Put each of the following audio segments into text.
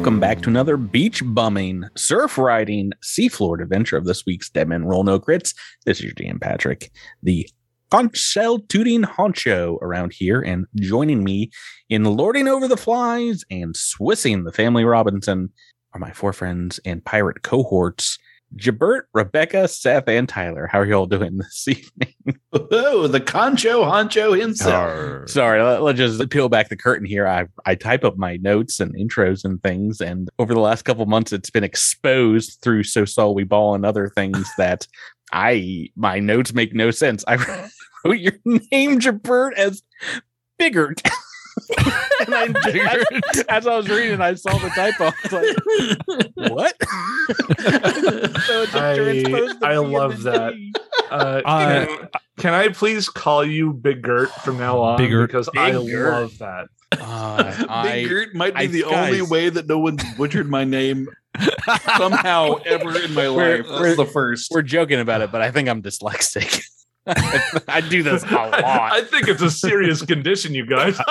Welcome back to another beach bumming, surf riding, seafloor adventure of this week's Dead Men Roll No Crits. This is your DM Patrick, the conchel tooting honcho around here, and joining me in lording over the flies and swissing the family Robinson are my four friends and pirate cohorts, Jabert, Rebecca, Seth, and Tyler. How are you all doing this evening? Oh, the concho honcho himself. Sorry, let, us just peel back the curtain here. I I type up my notes and intros and things, and over the last couple months, it's been exposed through So Saw We Ball and other things that I my notes make no sense. I wrote your name, Jabert, as Biggert. and I, as, as, I was reading, I saw the typo. I was like, "What?" so I, I love that. Uh, uh, can, can, I please call you Big Gert from now on? Big because Big I Gert. love that. Uh, Big Gert might be I, the guys, only way that no one's butchered my name somehow ever in my life. We're, we're the first. We're joking about it, but I think I'm dyslexic. I do this a lot. I think it's a serious condition, you guys.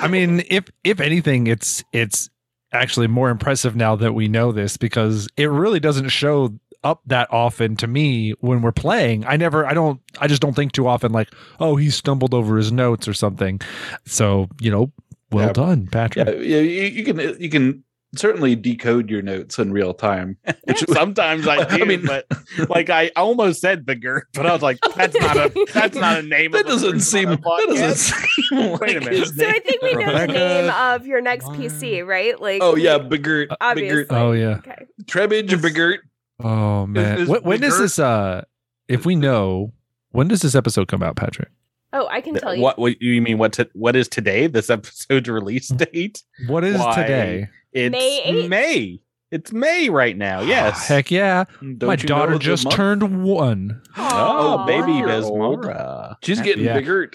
I mean, if if anything, it's it's actually more impressive now that we know this because it really doesn't show up that often to me when we're playing. I never, I don't, I just don't think too often like, oh, he stumbled over his notes or something. So you know, well yeah. done, Patrick. Yeah, yeah, you, you can you can certainly decode your notes in real time. Which sometimes I do. I mean, but like I almost said bigger, but I was like, that's not a that's not a name. that doesn't seem. That doesn't seem. Like Wait a minute. So I think we know Rebecca, the name of your next PC, right? Like, oh yeah, bigger, obviously. Oh yeah, okay. Trebbage bigger. Oh man, is, is when does this? Uh, if we know, when does this episode come out, Patrick? Oh, I can tell you. What, what you mean? What to, what is today? This episode's release date? What is Why? today? It's May. May. It's May right now. Yes. Heck yeah. Don't My daughter just turned one. Oh, oh baby Besmora. She's getting yeah. bigger.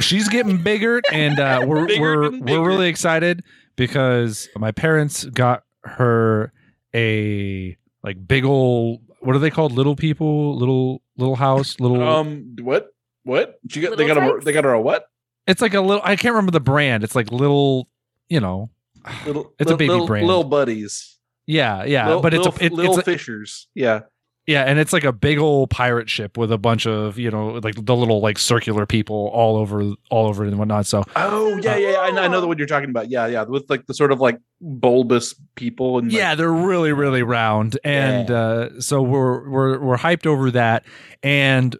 She's getting bigger, and uh, we're we're we're really excited because my parents got her a like big old what are they called? Little people, little little house, little um what what? She got little they got a they got her a what? It's like a little I can't remember the brand. It's like little, you know, little, it's little, a baby little, brand. Little buddies. Yeah, yeah, little, but it's a it, little it's a, fishers. Yeah. Yeah, and it's like a big old pirate ship with a bunch of you know like the little like circular people all over all over and whatnot. So oh yeah yeah, yeah. I, know, I know the one you're talking about. Yeah yeah with like the sort of like bulbous people and yeah they're really really round and yeah. uh, so we're we're we're hyped over that and.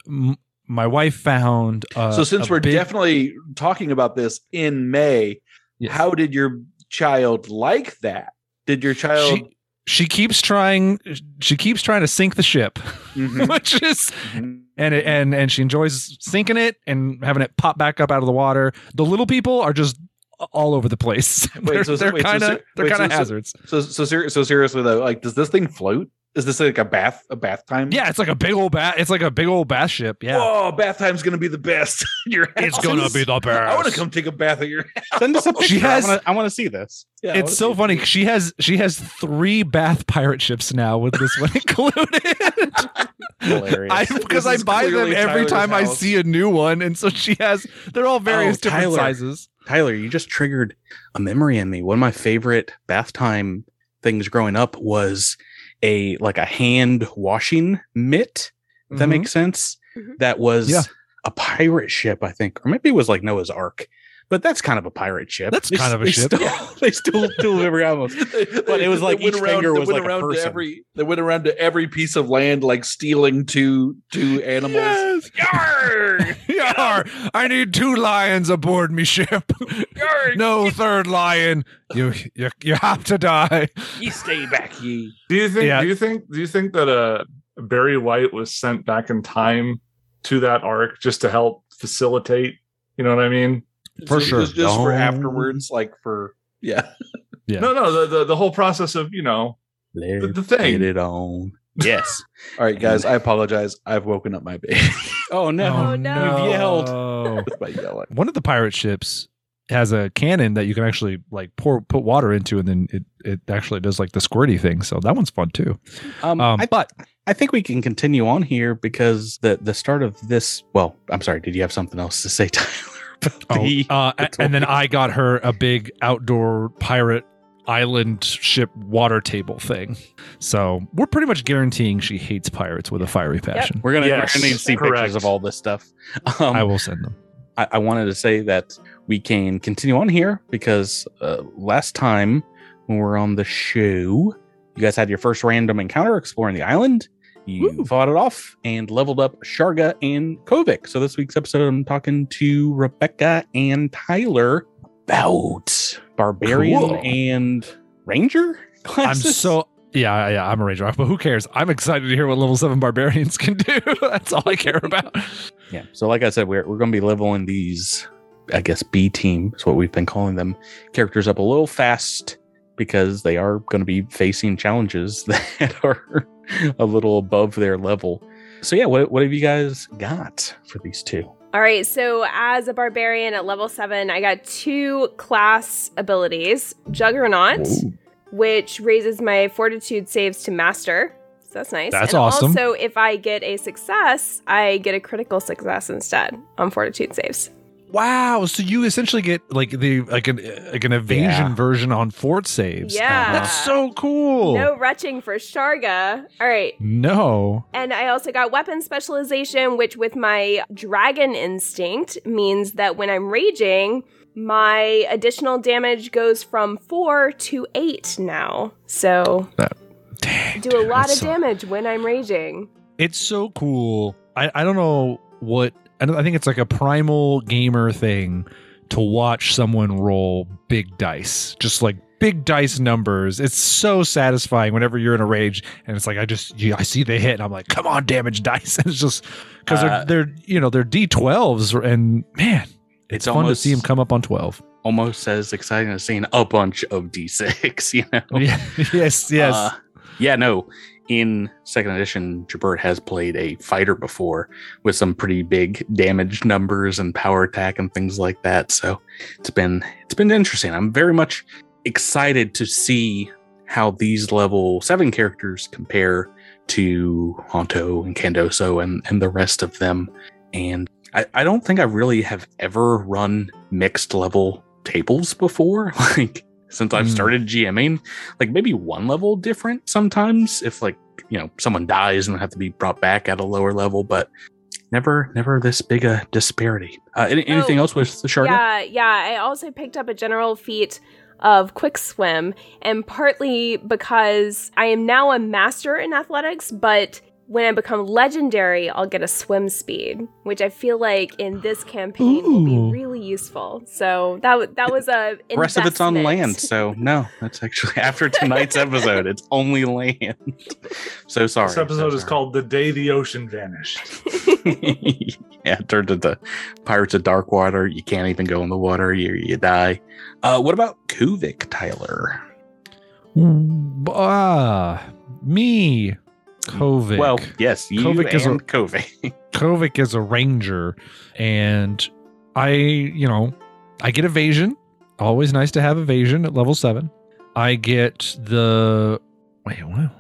My wife found uh, so since we're big... definitely talking about this in may yes. how did your child like that? Did your child? She, she keeps trying. She keeps trying to sink the ship, mm-hmm. which is, mm-hmm. and and and she enjoys sinking it and having it pop back up out of the water. The little people are just all over the place. Wait, they're, kind of so, they're kind of so, hazards. So so so, so seriously though, like, does this thing float? Is this like a bath a bath time? Yeah, it's like a big old bath. It's like a big old bath ship. Yeah. Oh, bath time's gonna be the best. your house. It's gonna be the best. I want to come take a bath at your house. Send us a picture. She has. I want to see this. Yeah, it's so funny. She has she has three bath pirate ships now with this one included. Hilarious. Because I, I buy them every Tyler's time house. I see a new one, and so she has. They're all various oh, different Tyler, sizes. Tyler, you just triggered a memory in me. One of my favorite bath time things growing up was a like a hand washing mitt. If mm-hmm. that makes sense. Mm-hmm. That was yeah. a pirate ship, I think, or maybe it was like Noah's Ark. But that's kind of a pirate ship. That's they, kind of a they ship. Still, yeah. They still still live around But it was like each around, finger was like a person. Every, they went around to every piece of land, like stealing two two animals. Yes. Yar! Yar! I need two lions aboard me ship. Yar! no third lion. You you you have to die. You stay back, ye. Do you think? Yeah. Do you think? Do you think that uh Barry White was sent back in time to that arc just to help facilitate? You know what I mean? For sure. Just, just for afterwards, like for yeah, yeah. No, no, the, the the whole process of you know the, the thing. Get it on. Yes. All right, guys. I apologize. I've woken up my baby. oh no! Oh no! You've yelled. by yelling. One of the pirate ships has a cannon that you can actually like pour put water into, and then it it actually does like the squirty thing. So that one's fun too. Um, um I, but I think we can continue on here because the the start of this. Well, I'm sorry. Did you have something else to say, Tyler? oh, uh, and then I got her a big outdoor pirate island ship water table thing. So we're pretty much guaranteeing she hates pirates with a fiery passion. We're gonna, Yes, we're gonna need to see correct. pictures of all this stuff. Um, I will send them. I, I wanted to say that we can continue on here because uh, last time when we were on the show, you guys had your first random encounter exploring the island. You Woo. fought it off and leveled up Sharga and Kovik. So this week's episode, I'm talking to Rebecca and Tyler about barbarian Cool. and ranger classes. I'm so yeah, yeah, I'm a ranger, but who cares? I'm excited to hear what level seven barbarians can do. That's all I care about. Yeah. So, like I said, we're, we're going to be leveling these, I guess, B team is what we've been calling them, characters up a little fast because they are going to be facing challenges that are a little above their level. So, yeah, what, what have you guys got for these two? All right, so as a barbarian at level seven, I got two class abilities Juggernaut, which raises my fortitude saves to master. So that's nice. That's and awesome. Also, if I get a success, I get a critical success instead on fortitude saves. Wow, so you essentially get like the like an like an evasion Yeah. version on fort saves. Yeah. Oh, that's so cool. No retching for Sharga. All right. No. And I also got weapon specialization, which with my dragon instinct means that when I'm raging, my additional damage goes from four to eight now. So Dang, do a lot of so- damage when I'm raging. It's so cool. I, I don't know what Don't, I think it's like a primal gamer thing to watch someone roll big dice, just like big dice numbers. It's so satisfying whenever you're in a rage and it's like I just you, I see they hit and I'm like, come on, damage dice. And it's just because Uh, they're they're you know they're D12s and man, it's, It's fun to see them come up on twelve. Almost as exciting as seeing a bunch of D6, you know? Yeah. yes, yes. Uh, yeah, no. In second edition, Jabert has played a fighter before with some pretty big damage numbers and power attack and things like that. So it's been it's been interesting. I'm very much excited to see how these level seven characters compare to Hanto and Qandoso and, and the rest of them. And I, I don't think I really have ever run mixed level tables before. Like since I've Hmm. started GMing, like maybe one level different sometimes if like you know someone dies and have to be brought back at a lower level, but never never this big a disparity. Uh, any, anything Oh, else with the Sharga? Yeah, yeah. I also picked up a general feat of quick swim, and partly because I am now a master in athletics, but when I become legendary, I'll get a swim speed, which I feel like in this campaign will be really useful. So that w- that was a The rest of it's on land, so no, that's actually after tonight's episode, it's only land. so sorry. This episode so is sorry. called "The Day the Ocean Vanished." yeah, turned into Pirates of Dark Water. You can't even go in the water. You you die. Uh, what about Kovik, Tyler? Ah, me, Kovik. Well, yes, you Kovik is a- Kovik. Kovik is a ranger, and I, you know, I get evasion. Always nice to have evasion at level seven. I get the wait, what?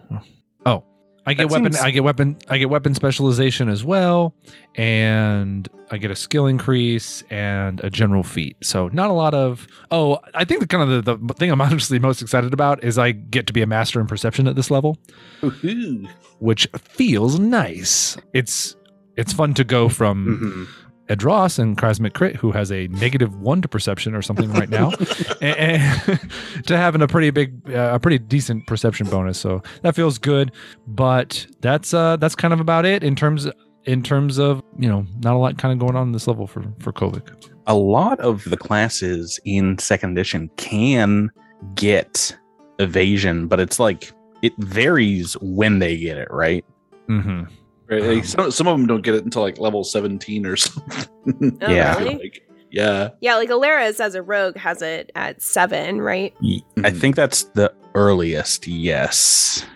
I get That weapon. seems- I get weapon. I get weapon specialization as well, and I get a skill increase and a general feat. So not a lot of. Oh, I think the kind of the, the thing I'm honestly most excited about is I get to be a master in perception at this level Woohoo. which feels nice. It's it's fun to go from Mhm. Ed Ross and Cosmic Crit, who has a negative one to perception or something right now, and, and to having a pretty big, uh, a pretty decent perception bonus. So that feels good. But that's uh that's kind of about it in terms in terms of you know not a lot kind of going on in this level for for Kovik. a lot of the classes in second edition can get evasion, but it's like it varies when they get it, right? Mm-hmm. Right, like, um, some, some of them don't get it until like level 17 or something. Oh, Yeah. really? Like, yeah. Yeah, like Alaris as a rogue has it at seven, right? I mm-hmm. think that's the earliest. Yes.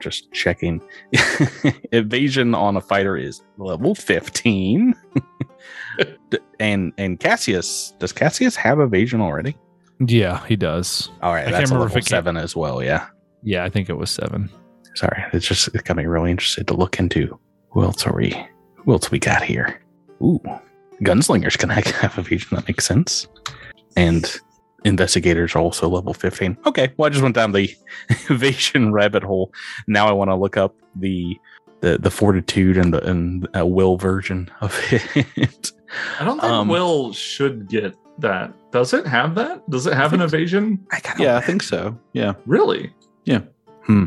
Just checking. Evasion on a fighter is level 15. And and Cassius, does Cassius have evasion already? Yeah, he does. All right, I can't that's a remember if level it came- 7 as well, yeah. Yeah, I think it was seven. Sorry, it's just it got me really interested to look into who else are we who else we got here. Ooh. Gunslingers can have evasion, that makes sense. And investigators are also level 15. Okay, well I just went down the evasion rabbit hole. Now I want to look up the the the fortitude and the and uh, will version of it. I don't think um, will should get that. Does it have that? Does it have an evasion? I yeah, I think so. Yeah. Really? Yeah. Hmm.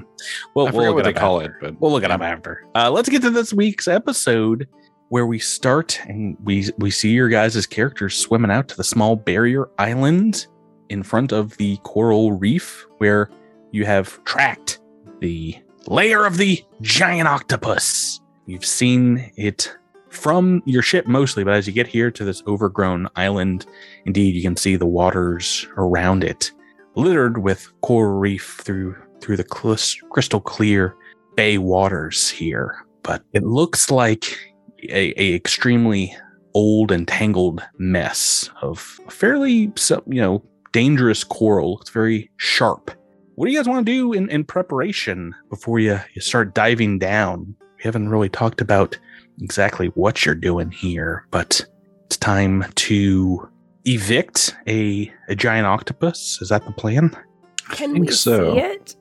Well, we'll what they call it, but we'll look it up after. Uh, let's get to this week's episode where we start and we we see your guys' characters swimming out to the small barrier island in front of the coral reef where you have tracked the lair of the giant octopus. You've seen it from your ship mostly, but as you get here to this overgrown island, indeed you can see the waters around it littered with coral reef through through the crystal clear bay waters here. But it looks like a, a extremely old and tangled mess of fairly you know dangerous coral. It's very sharp. What do you guys want to do in, in preparation before you, you start diving down? We haven't really talked about exactly what you're doing here, but it's time to evict a, a giant octopus. Is that the plan? Can we so. see it?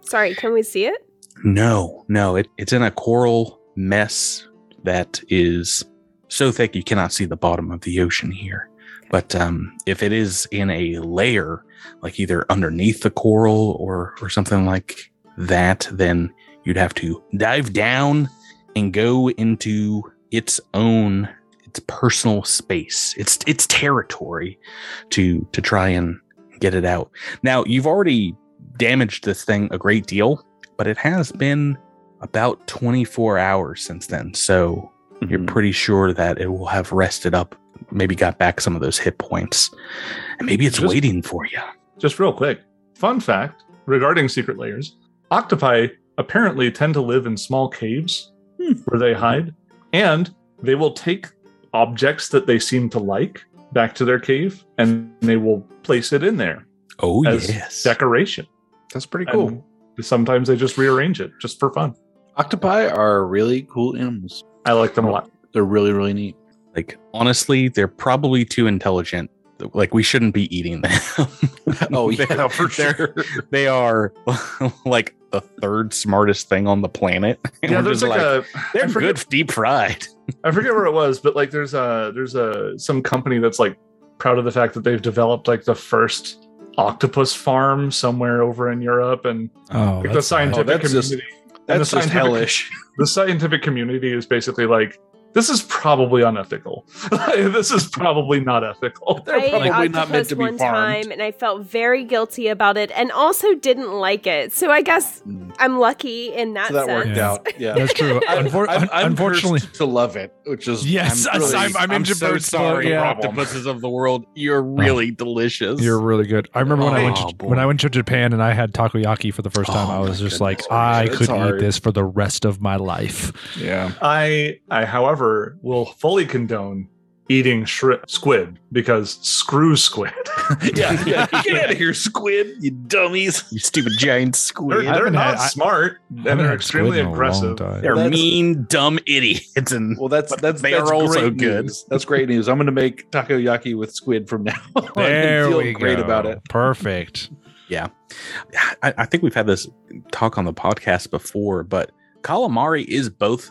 Sorry, can we see it? No, no. It, it's in a coral mess that is so thick you cannot see the bottom of the ocean here. But um, if it is in a lair, like either underneath the coral or or something like that, then you'd have to dive down and go into its own its personal space, its its territory to to try and get it out. Now, you've already damaged this thing a great deal, but it has been about 24 hours since then. So mm-hmm. you're pretty sure that it will have rested up maybe got back some of those hit points. And maybe it's just, waiting for you. Just real quick, fun fact regarding secret lairs octopi apparently tend to live in small caves hmm. where they hide, and they will take objects that they seem to like back to their cave and they will place it in there. Oh, yes. Decoration. That's pretty cool. And sometimes they just rearrange it just for fun. Octopi are really cool animals. I like them a lot. They're really, really neat. Like honestly, they're probably too intelligent. Like we shouldn't be eating them. oh yeah, for sure. They are like the third smartest thing on the planet. And yeah, there's like, like, a they're forget, good deep fried. I forget where it was, but like there's a there's a some company that's like proud of the fact that they've developed like the first octopus farm somewhere over in Europe and oh, like the scientific oh, community. Just, that's just hellish. The scientific community is basically like this is probably unethical. this is probably not ethical. They're I probably not meant to be one farmed. time, and I felt very guilty about it, and also didn't like it. So I guess mm. I'm lucky in that. So that sense. worked yeah. out. Yeah, that's true. Unfor- I'm, I'm unfortunately, to love it, which is yes. I'm, really, I'm, I'm, I'm so sorry, yeah. octopuses of the world. You're really oh, delicious. You're really good. I remember when oh, I went to, boy. when I went to Japan and I had takoyaki for the first time. Oh, I was just like, I could eat this for the rest of my life. Yeah. I, I, however will fully condone eating shri- squid because screw squid. yeah, yeah, get out of here, squid, you dummies, you stupid giant squid. They're, they're not had, smart I, and they're extremely aggressive. They're that's, mean, dumb idiots, and well, that's that's they that's are also good. News. That's great news. I'm going to make takoyaki with squid from now. on. There feel we great go. about it. Perfect. Yeah, I, I think we've had this talk on the podcast before, but calamari is both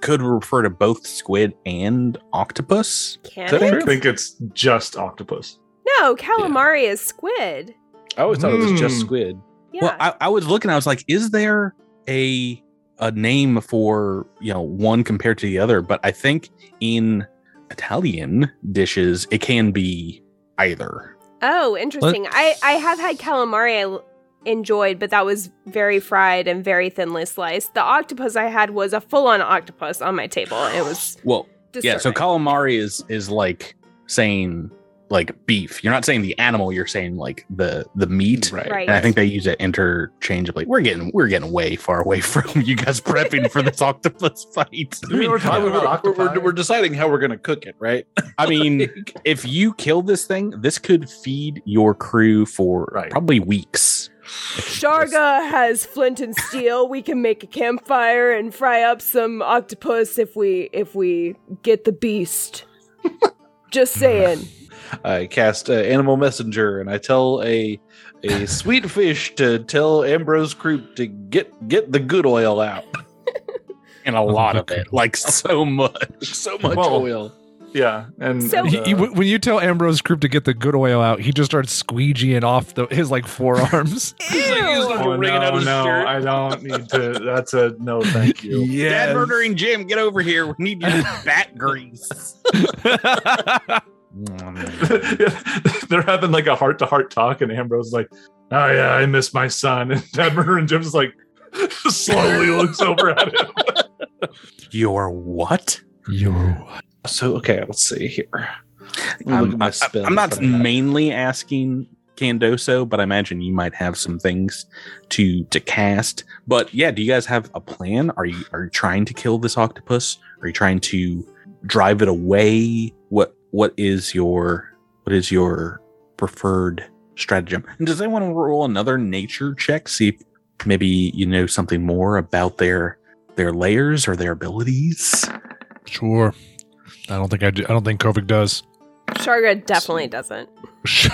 could refer to both squid and octopus. Can I it? think it's just octopus. No, calamari yeah. is squid. I always thought mm. it was just hmm. squid. Yeah. Well, I, I was looking. I was like, is there a a name for you know one compared to the other? But I think in Italian dishes, it can be either. Oh, interesting. What? I I have had calamari enjoyed, but that was very fried and very thinly sliced. The octopus I had was a full on octopus on my table. It was well, disturbing. yeah. So calamari is is like saying like beef. You're not saying the animal. You're saying like the the meat. Right. right. And I think they use it interchangeably. We're getting we're getting way far away from you guys prepping for this octopus fight. I mean, we're, talking about we're, we're, we're, deciding how we're going to cook it, right? I mean, if you kill this thing, this could feed your crew for right. probably weeks. Sharga has flint and steel. We can make a campfire and fry up some octopus if we if we get the beast. Just saying. I cast uh, Animal Messenger, and I tell a a sweet fish to tell Ambrose Croup to get get the good oil out. and a lot of it, like so much, so much well, oil. Yeah, and, so, and uh, he, when you tell Ambrose Croup to get the good oil out, he just starts squeegeeing off the, his like forearms. he's like, he's like oh, no, no, shirt. I don't need to. That's a no, thank you. yes. Dad murdering Jim, get over here. We need your bat grease. They're having like a heart to heart talk, and Ambrose is like, "Oh yeah, I miss my son." And Dad murdering Jim's like slowly looks over at him. Your what? Your what? So okay, let's see here. Um, I, am not mainly asking Qandoso, but I imagine you might have some things to to cast. But yeah, do you guys have a plan? Are you are you trying to kill this octopus? Are you trying to drive it away? What what is your what is your preferred stratagem? And does anyone roll another nature check? See if maybe you know something more about their their lairs or their abilities. Sure. I don't think I do. I don't think Kovik does. Sharga definitely doesn't.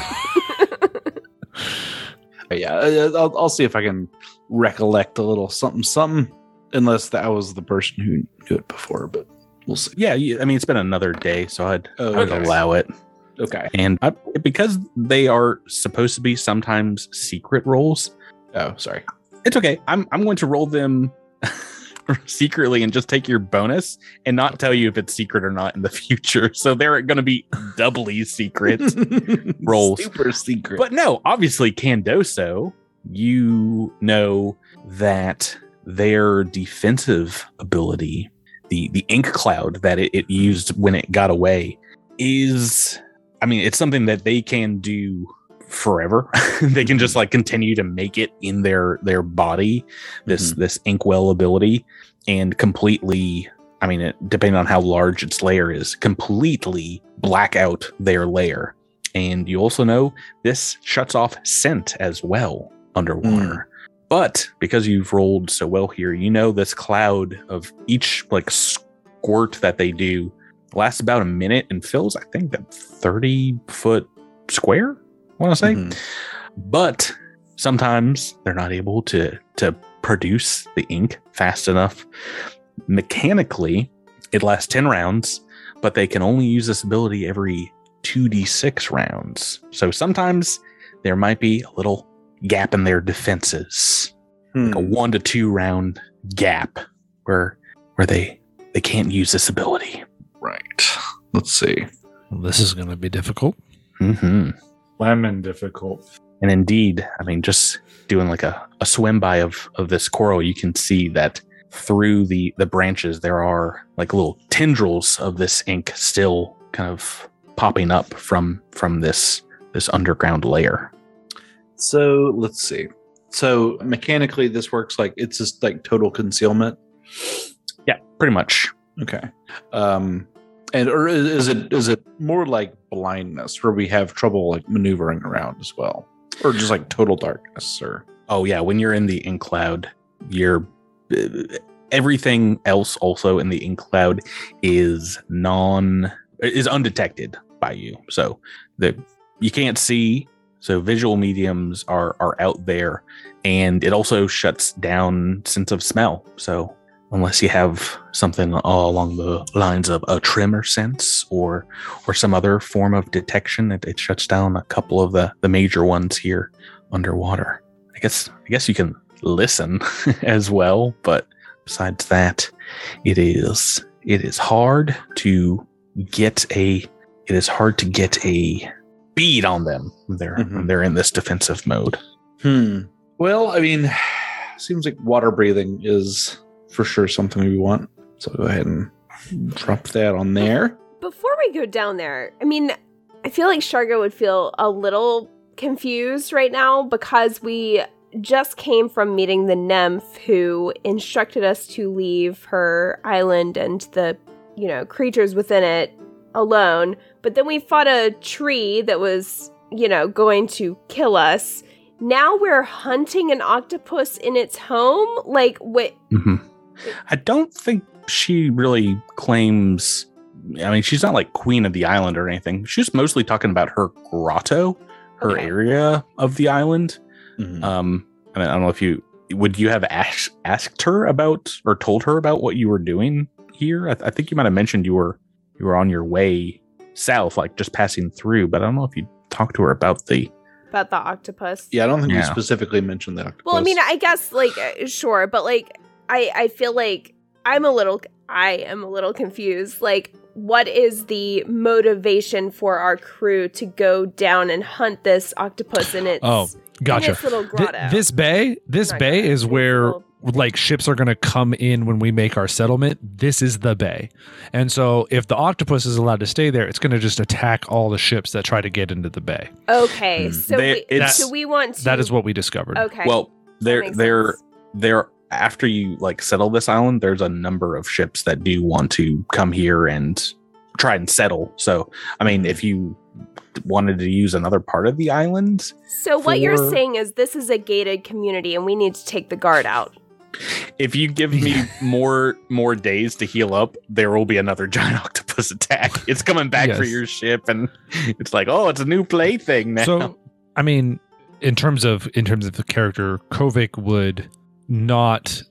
yeah, I'll, I'll see if I can recollect a little something, something. Unless that was the person who knew it before, but we'll see. Yeah, I mean, it's been another day, so I'd, oh, I'd allow it. Okay. And I, because they are supposed to be sometimes secret rolls. Oh, sorry. It's okay. I'm I'm going to roll them secretly and just take your bonus and not tell you if it's secret or not in the future. So they're going to be doubly secret rolls. Super secret. But no, obviously Qandoso, you know that their defensive ability, the the ink cloud that it, it used when it got away, is I mean, it's something that they can do forever. they can just mm-hmm. like continue to make it in their their body this mm-hmm. this inkwell ability and completely I mean, it, depending on how large its lair is, completely black out their lair. And you also know this shuts off scent as well underwater. Mm. But because you've rolled so well here, you know this cloud of each like squirt that they do lasts about a minute and fills, I think, that 30 foot square want to say. Mm-hmm. But sometimes they're not able to to produce the ink fast enough. Mechanically, it lasts 10 rounds, but they can only use this ability every 2d6 rounds. So sometimes there might be a little gap in their defenses. Hmm. Like a 1 to 2 round gap where where they they can't use this ability. Right. Let's see. Well, this is going to be difficult. Mm-hmm. Lemon difficult. And indeed, I mean, just doing like a, a swim by of, of this coral, you can see that through the, the branches, there are like little tendrils of this ink still kind of popping up from from this this underground lair. So let's see. So mechanically, this works like it's just like total concealment. Yeah, pretty much. Okay. Um, and or is it is it more like blindness where we have trouble like maneuvering around as well, or just like total darkness? Or oh yeah, when you're in the ink cloud, you're everything else also in the ink cloud is non is undetected by you. So the you can't see. So visual mediums are are out there, and it also shuts down sense of smell. So unless you have something along the lines of a tremor sense or or some other form of detection it, it shuts down a couple of the the major ones here underwater. I guess i guess you can listen as well but besides that it is it is hard to get a it is hard to get a bead on them when they're mm-hmm. when they're in this defensive mode. Hmm. Well i mean seems like water breathing is for sure something we want. So go ahead and drop that on there. Before we go down there, I mean, I feel like Sharga would feel a little confused right now because we just came from meeting the nymph who instructed us to leave her island and the, you know, creatures within it alone. But then we fought a tree that was, you know, going to kill us. Now we're hunting an octopus in its home? Like, wait. Mm-hmm. I don't think she really claims I mean, she's not like queen of the island or anything. She's mostly talking about her grotto, her Okay. area of the island. Mhm. Um, and I don't know if you would you have asked asked her about or told her about what you were doing here. I, th- I think you might have mentioned you were you were on your way south, like just passing through. But I don't know if you talked to her about the. About the octopus. yeah, I don't think we Yeah. specifically mentioned the octopus. Well, I mean, I guess like uh, sure, but like I I feel like I'm a little I am a little confused. Like what is the motivation for our crew to go down and hunt this octopus in its Oh, in Gotcha. its little Th- grotto? this bay, this Not bay grotto, is where little- like ships are going to come in when we make our settlement. This is the bay. And so if the octopus is allowed to stay there, it's going to just attack all the ships that try to get into the bay. Okay, Hmm. so They- we, it's- so we want to That is what we discovered. Okay. Well, they're makes they're sense. they're after you like settle this island. There's a number of ships that do want to come here and try and settle. So, I mean, if you wanted to use another part of the island, So what you're saying is this is a gated community and we need to take the guard out. if you give me more more days to heal up, there will be another giant octopus attack. It's coming back for your ship, and it's like, oh, it's a new plaything now. So, I mean, in terms of in terms of the character, Kovik would not.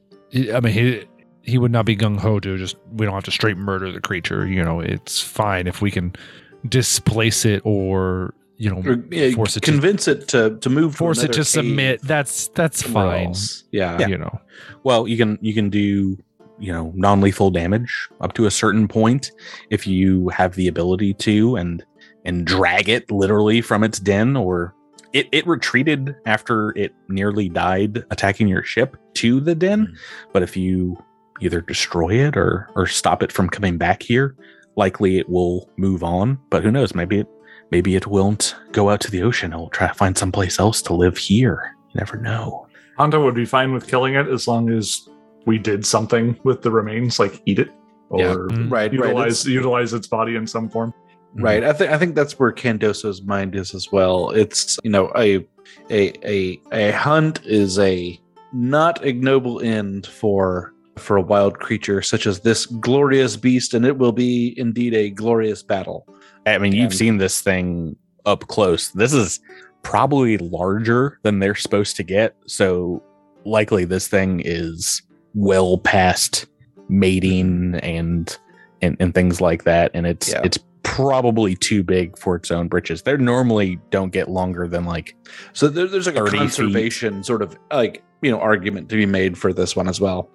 I mean, he he would not be gung ho to just. We don't have to straight murder the creature. You know, it's fine if we can displace it or you know Or, yeah, force it to convince it to to move. force it to submit. That's that's fine. else. Yeah. Yeah. You know, Well, you can you can do you know non-lethal damage up to a certain point if you have the ability to and and drag it literally from its den or it, it retreated after it nearly died attacking your ship to the den Mhm. but if you either destroy it or or stop it from coming back here likely it will move on but who knows maybe it maybe it won't go out to the ocean it'll try to find someplace else to live here you never know Hanto would be fine with killing it as long as we did something with the remains, like eat it or Yeah. Mm. Right. Right. utilize It's- utilize its body in some form. Mm-hmm. Right. I think I think that's where Qandoso's mind is as well. It's you know a a a a hunt is a not ignoble end for for a wild creature such as this glorious beast, and it will be indeed a glorious battle. I mean, you've And- seen this thing up close. This is probably larger than they're supposed to get. So likely this thing is well past mating and and, and things like that. And it's Yeah. it's probably too big for its own britches. They normally don't get longer than like So there, there's like a 30 feet. conservation sort of like you know argument to be made for this one as well.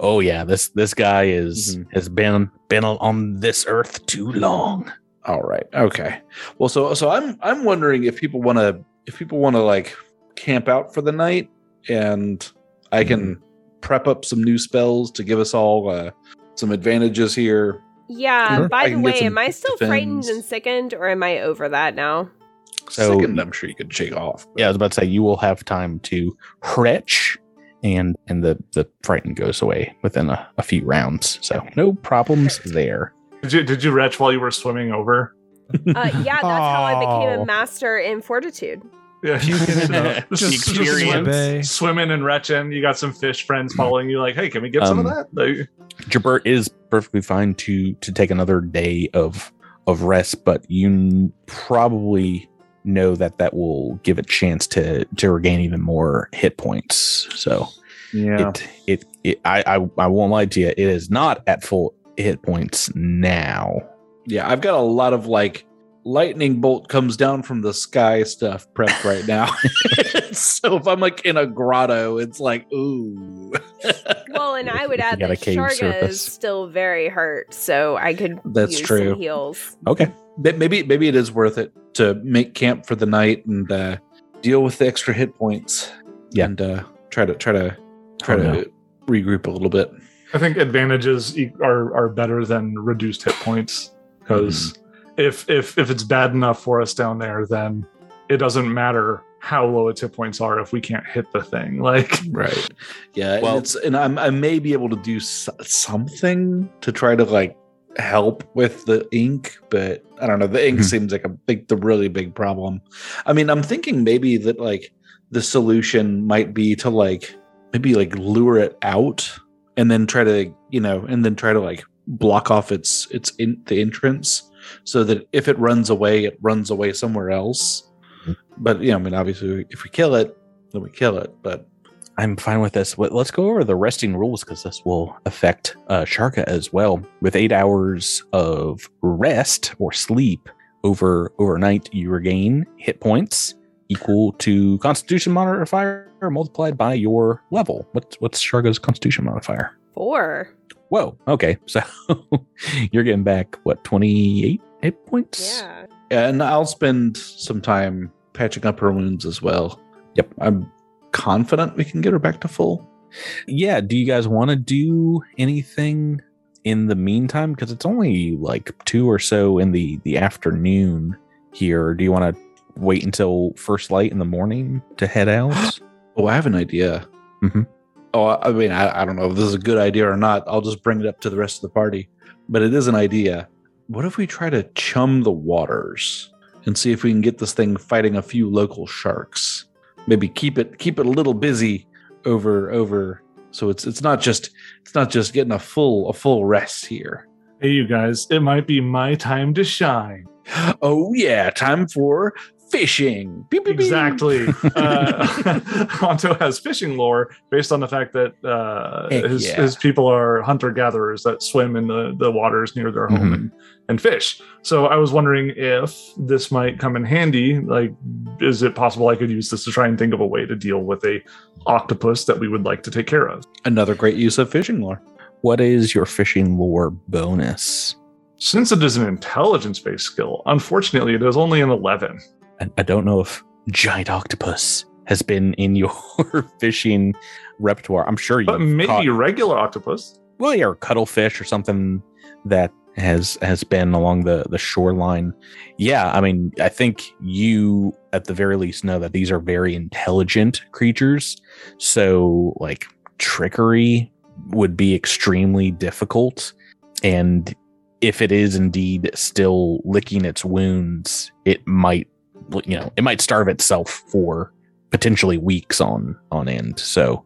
oh yeah, this this guy is Mhm. has been been on this earth too long. All right. Okay. Well, so so I'm I'm wondering if people want to if people want to like camp out for the night, and I can prep up some new spells to give us all uh, some advantages here. Yeah, Sure. I by the way, am I still frightened and sickened or am I over that now? So- Second, I'm sure you could shake off. but- Yeah, I was about to say you will have time to retch and and the the frighten goes away within a, a few rounds. So no problems there. Did you did you retch while you were swimming over? Uh, yeah, that's how I became Oh. a master in fortitude. Yeah, You can, uh, just, just just experience. swim, swimming and retching. You got some fish friends following you. Like, hey, can we get some of Um, that? Like, Jabert is perfectly fine to to take another day of of rest, but you n- probably know that that will give a chance to to regain even more hit points. So yeah. it, it it I, I I won't lie to you, it is not at full hit points now. Yeah, I've got a lot of like lightning bolt comes down from the sky stuff prepped right now. so if I'm like in a grotto, it's like ooh. Well, and I would add that cave Sharga is still very hurt, so I could That's use true. some heals. Okay. Maybe maybe it is worth it to make camp for the night and uh, deal with the extra hit points. Yeah. and uh, try to try to try Oh, to no. regroup a little bit. I think advantages e- are are better than reduced hit points because if if if it's bad enough for us down there, then it doesn't matter how low its hit points are if we can't hit the thing. Like, Right. Yeah. Well- and it's and I'm, I may be able to do something to try to like help with the ink, but I don't know. The ink Mhm. seems like a big, the really big problem. I mean, I'm thinking maybe that like the solution might be to like maybe like lure it out and then try to you know and then try to like block off its its in the entrance so that if it runs away, it runs away somewhere else. But you know, I mean, obviously, if we kill it, then we kill it. But I'm fine with this. Let- Let's go over the resting rules because this will affect uh, Sharga as well. With eight hours of rest or sleep over overnight, you regain hit points equal to Constitution modifier multiplied by your level. What's what's Sharga's Constitution modifier? Four. Whoa. Okay, so you're getting back what 28 hit points? Yeah. and I'll spend some time patching up her wounds as well. Yep. I'm confident we can get her back to full. yeah do you guys want to do anything in the meantime because it's only like two or so in the the afternoon here do you want to wait until first light in the morning to head out Oh, I have an idea. Mhm. Oh, I mean, I, I don't know if this is a good idea or not. I'll just bring it up to the rest of the party. But it is an idea. What if we try to chum the waters and see if we can get this thing fighting a few local sharks? Maybe keep it keep it a little busy over over so it's it's not just it's not just getting a full a full rest here. Hey, you guys, it might be my time to shine. Oh yeah, time for fishing. Beep, beep. Exactly. uh, Hanto has fishing lore based on the fact that uh, his, yeah. his people are hunter gatherers that swim in the, the waters near their home Mhm. and, and fish. So I was wondering if this might come in handy. Like, is it possible I could use this to try and think of a way to deal with a octopus that we would like to take care of? Another great use of fishing lore. what is your fishing lore bonus Since it is an intelligence based skill, unfortunately, it is only an 11. I, don't know if giant octopus has been in your fishing repertoire. I'm sure you But maybe regular octopus. well yeah or cuttlefish or something that has has been along the the shoreline. Yeah i mean i think you at the very least know that these are very intelligent creatures. So like trickery would be extremely difficult. And if it is indeed still licking its wounds it might you know it might starve itself for potentially weeks on on end so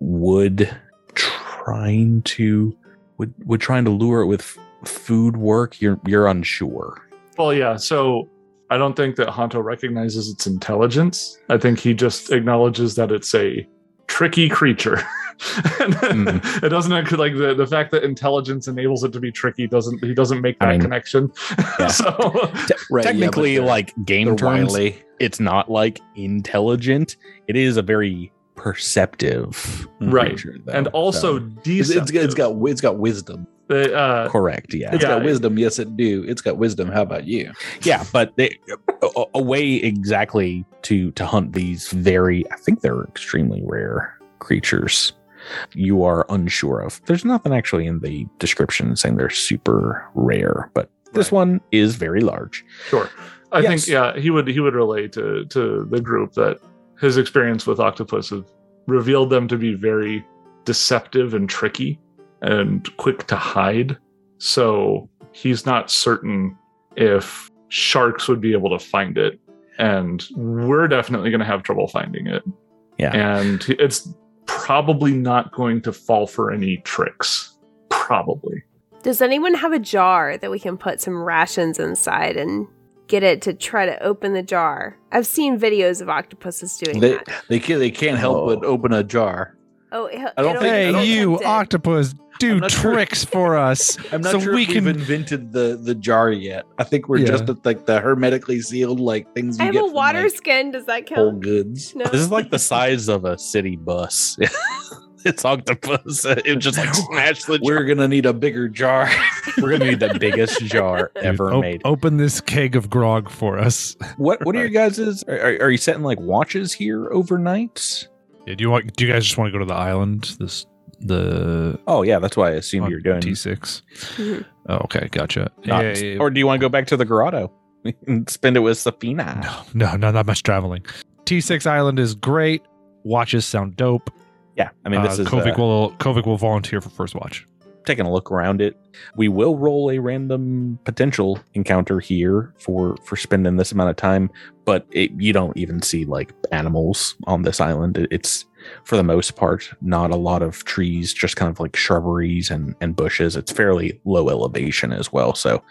would trying to would would trying to lure it with food work you're you're unsure Well, yeah. So I don't think that Hanto recognizes its intelligence. I think he just acknowledges that it's a tricky creature. Mm. It doesn't like the, the fact that intelligence enables it to be tricky doesn't he doesn't make that I mean, connection. yeah. so Right, technically but they're- like game they're terms wily. it's not like intelligent it is a very perceptive Right. creature, though, and also so- It's, decent. it's got it's got it's got wisdom. Uh, correct yeah It's Yeah. got wisdom. Yes, it do. It's got wisdom. How about you? yeah but they, a, a way exactly to to hunt these very i think they're extremely rare creatures you are unsure of there's nothing actually in the description saying they're super rare but this Right. one is very large Sure. I Yes. think yeah, he would he would relate to to the group that his experience with octopus have revealed them to be very deceptive and tricky and quick to hide. So he's not certain if sharks would be able to find it. And we're definitely going to have trouble finding it. Yeah. And it's probably not going to fall for any tricks. Probably. Does anyone have a jar that we can put some rations inside and get it to try to open the jar? I've seen videos of octopuses doing They that. they can they can't help oh. but open a jar. Oh, it, I don't it'll- think- I it'll Hey, you tempt it. octopus, do I'm sure- tricks for us. I'm not So sure we if can- we've invented the the jar yet. I think we're Yeah. just at like the hermetically sealed like things you I have get a from, water like, skin. Does that count? whole count? goods. No. This is like the size of a city bus. it's octopus. It just like smash the jar. We're gonna need a bigger jar. We're gonna need the biggest jar Dude, ever op- made. Open this keg of grog for us. What What are your guys's? Are, are, are you setting like watches here overnight? Yeah, do you want? Do you guys just want to go to the island? This the Oh yeah, that's why I assumed on you're doing T six. Mhm. Oh, okay, gotcha. not- Yeah, yeah, yeah. Or do you want to go back to the grotto and spend it with Safina? no, no, no, not much traveling. T six Island is great. Watches sound dope. Yeah, I mean this uh, is Kovik uh, will Kovik will volunteer for first watch. taking a look around it. We will roll a random potential encounter here for for spending this amount of time, but it, you don't even see like animals on this island. It's for the most part not a lot of trees, just kind of like shrubberies and and bushes. It's fairly low elevation as well, so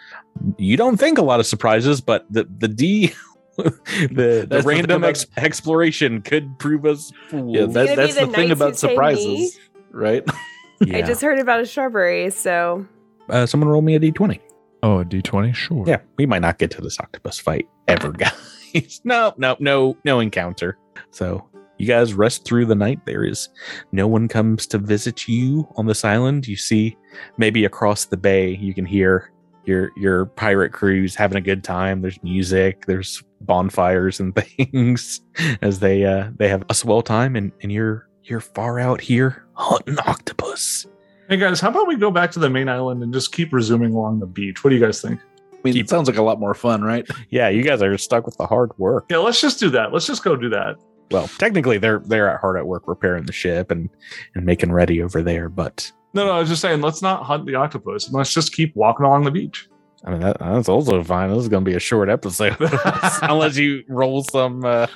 you don't think a lot of surprises, but the the D. the the That's the thing random about- ex- exploration could prove us fools. Yeah, that, that's the the, thing about surprises, right? I just heard about a shrubbery, so uh, someone roll me a d20. Oh, a d20? Sure. Yeah, we might not get to this octopus fight ever, guys. no, no, no, no encounter. So you guys rest through the night. There is no one comes to visit you on this island. You see, maybe across the bay, you can hear your your pirate crews having a good time. There's music, there's bonfires and things as they uh they have a swell time, and and you're you're far out here hunting octopus. Hey guys, how about we go back to the main island and just keep resuming along the beach? What do you guys think? I mean, Keep- it sounds like a lot more fun, right? Yeah, you guys are stuck with the hard work. Yeah, let's just do that. Let's just go do that. Well technically they're they're at hard at work repairing the ship and and making ready over there but No, no, I was just saying, let's not hunt the octopus. and Let's just keep walking along the beach. i mean that, that's also fine this is going to be a short episode unless you roll some uh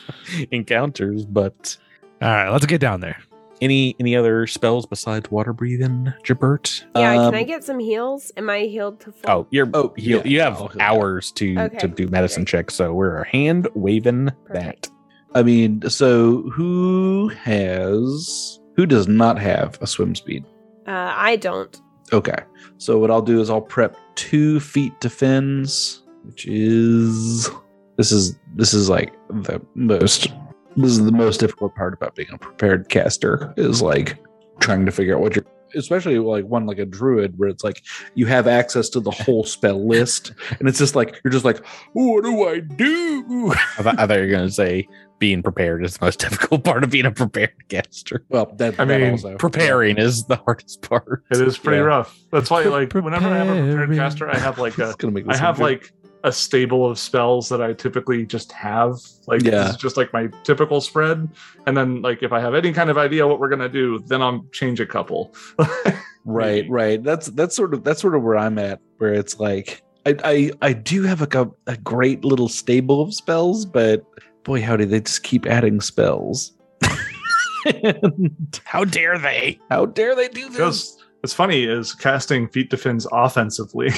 encounters but All right, let's get down there. any any other spells besides water breathing jabert yeah. Um, can I get some heals? Am I healed to full? oh you're Oh, you, yeah, you have I'll heal that. hours to Okay, to do medicine okay. checks so we're hand waving Perfect. that I mean, so who has who does not have a swim speed? Uh, I don't. Okay. So what I'll do is I'll prep two feet to fins, which is this is this is like the most this is the most difficult part about being a prepared caster is like trying to figure out what you're especially like one like a druid where it's like you have access to the whole spell list and it's just like you're just like what do I do? I, thought, I thought you were going to say being prepared is the most difficult part of being a prepared caster Well, that, I that mean, also preparing is the hardest part It is pretty Yeah. rough. That's why, like, whenever I have a prepared caster, I have like a, gonna make I have easier. like a stable of spells that I typically just have. Like, Yeah. this is just like my typical spread. And then, like, if I have any kind of idea what we're gonna do, then I'll change a couple. right right that's that's sort of that's sort of where i'm at where it's like i i, I do have like a, a great little stable of spells but boy howdy they just keep adding spells. And how dare they? How dare they do this? Because it's funny is casting feet to fins offensively.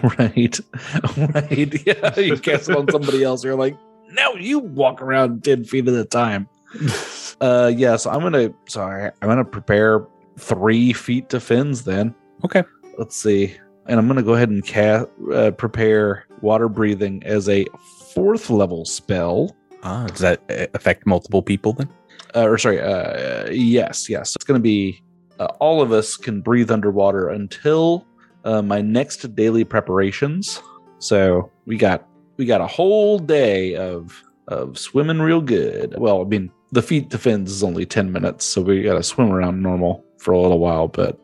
right right yeah you cast it on somebody else you're like no you walk around 10 feet at a time. Uh yeah so i'm gonna sorry i'm gonna prepare three feet to fins then. Okay. let's see and i'm gonna go ahead and cast uh, prepare water breathing as a fourth level spell Ah, does that uh, affect multiple people then? uh, or sorry uh yes yes. It's gonna be uh, all of us can breathe underwater until uh, my next daily preparations. So we got we got a whole day of of swimming real good. Well i mean the feet to fins is only 10 minutes so we gotta swim around normal for a little while but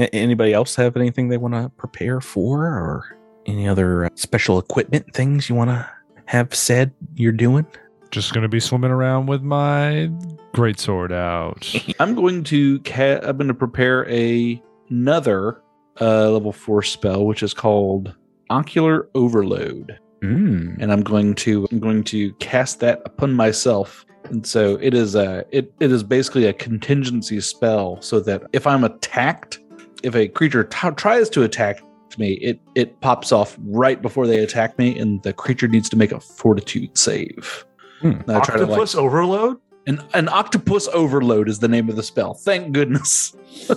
A- anybody else have anything they want to prepare for, or any other uh, special equipment things you want to have said you're doing? Just gonna be swimming around with my greatsword out. i'm going to ca- i'm going to prepare a another uh level four spell which is called ocular overload Mm. and I'm going to I'm going to cast that upon myself. And so it is a it, it is basically a contingency spell so that if I'm attacked, if a creature t- tries to attack me, it it pops off right before they attack me, and the creature needs to make a fortitude save. Hmm. And I try to like Octopus overload? an, an octopus overload is the name of the spell. Thank goodness.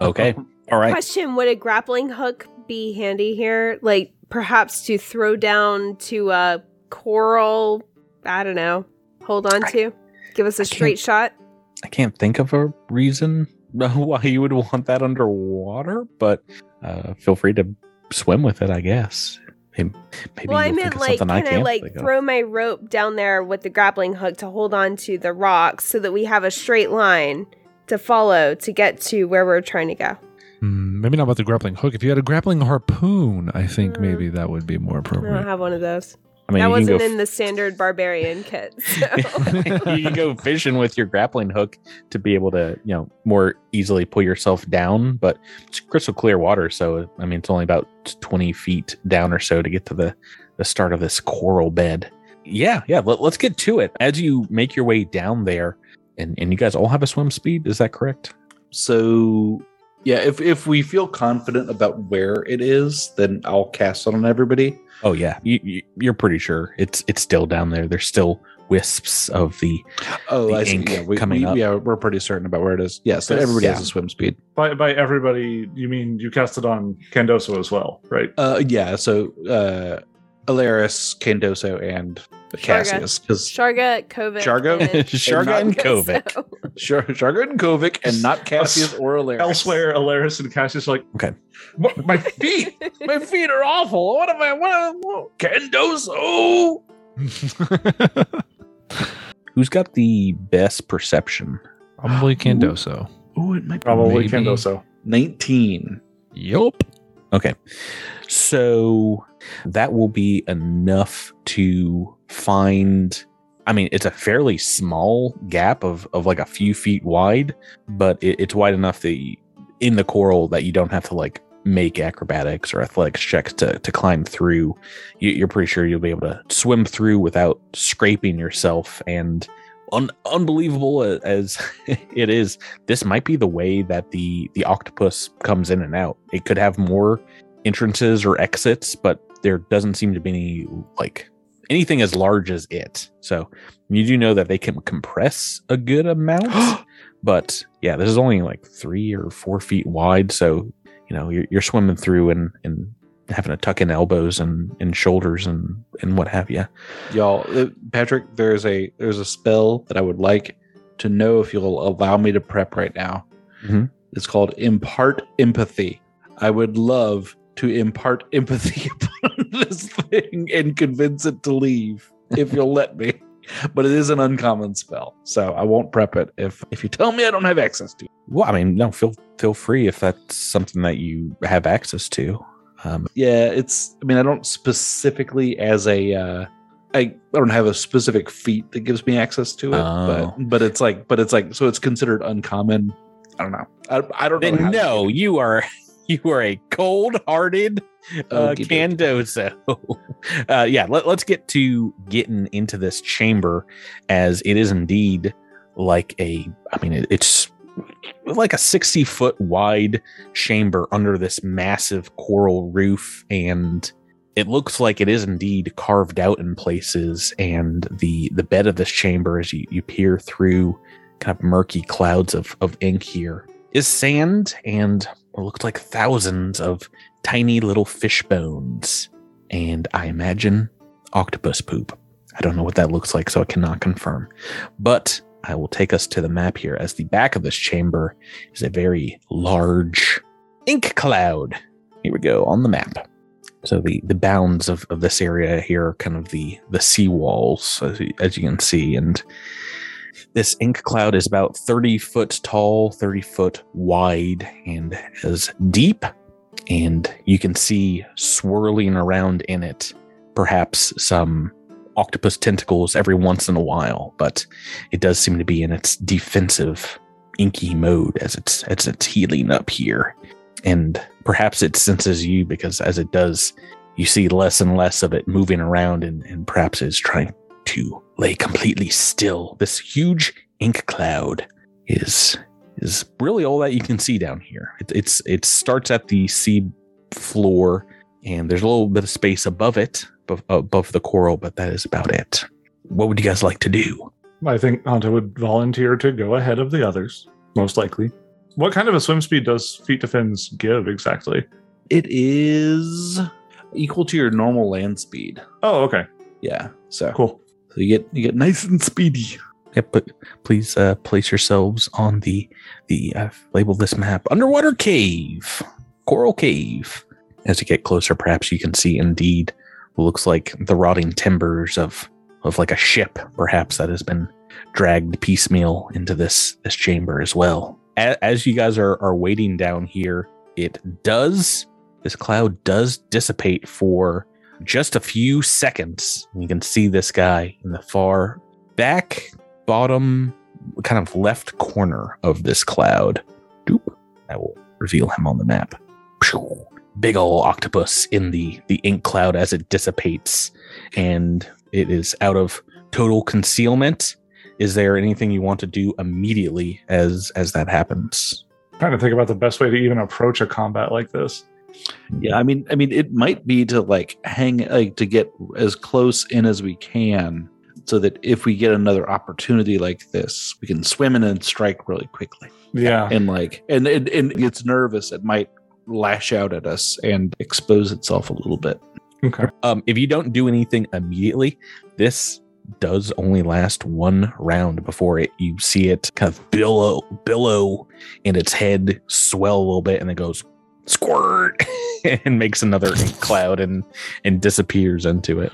Okay. All right. Question: Would a grappling hook be handy here? Like perhaps to throw down to a coral? I don't know. Hold on to. Give us a I straight shot. I can't think of a reason why you would want that underwater, but uh, feel free to swim with it. I guess. Maybe, maybe well, I you'll meant think of like, something I can I like think of. throw my rope down there with the grappling hook to hold on to the rocks so that we have a straight line to follow to get to where we're trying to go. Hmm, maybe not about the grappling hook. If you had a grappling harpoon, I think Mm. maybe that would be more appropriate. I don't have one of those. I mean, that wasn't can go in the standard barbarian kit. So. you can go fishing with your grappling hook to be able to, you know, more easily pull yourself down. But it's crystal clear water, so I mean, it's only about twenty feet down or so to get to the the start of this coral bed. Yeah, yeah. Let, us get to it. As you make your way down there, and and you guys all have a swim speed. Is that correct? So yeah, if if we feel confident about where it is, then I'll cast it on everybody. Oh yeah, you, you, you're pretty sure it's it's still down there. There's still wisps of the Oh, The I see. ink Yeah, we, coming we- up. yeah, we're pretty certain about where it is. Yeah, so Yes. everybody Yeah. has a swim speed. By by everybody, you mean you cast it on Qandoso as well, right? Uh, yeah. So uh, Alaris, Qandoso, and Cassius, because Sharga, Kovik, Shargo? and Sharga and Kovik. So- Char- Shargo and Kovik, and not Cassius or Alaris. Elsewhere, Alaris and Cassius are like, Okay. My feet. my feet are awful. What am I? What? Am, what Qandoso. who's got the best perception. Probably Qandoso. Oh, it might Probably Maybe. Qandoso. nineteen. Yup. Okay. So that will be enough to find. I mean, it's a fairly small gap of, of like a few feet wide, but it, it's wide enough that you, in the coral that you don't have to like make acrobatics or athletics checks to, to climb through. You, you're pretty sure you'll be able to swim through without scraping yourself. And un, unbelievable as it is, this might be the way that the the octopus comes in and out. It could have more entrances or exits, but there doesn't seem to be any like anything as large as it. So you do know that they can compress a good amount, but yeah, this is only like three or four feet wide. So you know you're, you're swimming through and and having to tuck in elbows and, and shoulders and and what have you. Y'all, uh, Patrick, there's a there's a spell that I would like to know if you'll allow me to prep right now. Mhm. It's called impart empathy. I would love to impart empathy upon this thing and convince it to leave if you'll let me. But it is an uncommon spell, so I won't prep it if if you tell me I don't have access to. it. Well, I mean, no, feel feel free if that's something that you have access to. Um, Yeah, it's. I mean, I don't specifically as a. Uh, I, I don't have a specific feat that gives me access to it, Oh. but but it's like but it's like so it's considered uncommon. I don't know. I, I don't know. then no, you are you are a cold-hearted uh, Okey-dokey. Uh, yeah, let, let's get to getting into this chamber, as it is indeed like a. I mean, it, it's like a sixty-foot wide chamber under this massive coral roof, and it looks like it is indeed carved out in places. And the the bed of this chamber, as you, you peer through kind of murky clouds of, of ink here, is sand and looks like thousands of tiny little fish bones. And I imagine octopus poop. I don't know what that looks like, so I cannot confirm. But I will take us to the map here as the back of this chamber is a very large ink cloud. Here we go on the map. So the, the bounds of, of this area here are kind of the the sea walls, as you, as you can see, and this ink cloud is about 30 foot tall, 30 foot wide, and as deep. And you can see swirling around in it, perhaps some octopus tentacles every once in a while, but it does seem to be in its defensive, inky mode as it's as it's healing up here. And perhaps it senses you because as it does, you see less and less of it moving around and, and perhaps is trying to lay completely still. This huge ink cloud is is really all that you can see down here. It, it's it starts at the sea floor, and there's a little bit of space above it, above, above the coral, but that is about it. What would you guys like to do? I think Hanto would volunteer to go ahead of the others, most likely. What kind of a swim speed does Feet to Fins give exactly? It is equal to your normal land speed. Oh, okay, Yeah. So, cool. So you get you get nice and speedy. Yep, but please uh, place yourselves on the the uh, label this map underwater cave, coral cave. As you get closer, perhaps you can see indeed what looks like the rotting timbers of of like a ship, perhaps that has been dragged piecemeal into this this chamber as well. A- As you guys are are waiting down here, it does this cloud does dissipate for just a few seconds, you can see this guy in the far back bottom, kind of left corner of this cloud. Doop. I will reveal him on the map. Big ol' octopus in the the ink cloud as it dissipates, and it is out of total concealment. Is there anything you want to do immediately as as that happens? trying to think about the best way to even approach a combat like this. Yeah, I mean, I mean, it might be to like hang, like to get as close in as we can, so that if we get another opportunity like this, we can swim in and strike really quickly. Yeah. And like, and and, and it gets nervous, it might lash out at us and expose itself a little bit. Okay. Um, if you don't do anything immediately, this does only last one round before it you see it kind of billow billow and its head swell a little bit and it goes squirt and makes another ink cloud and and disappears into it.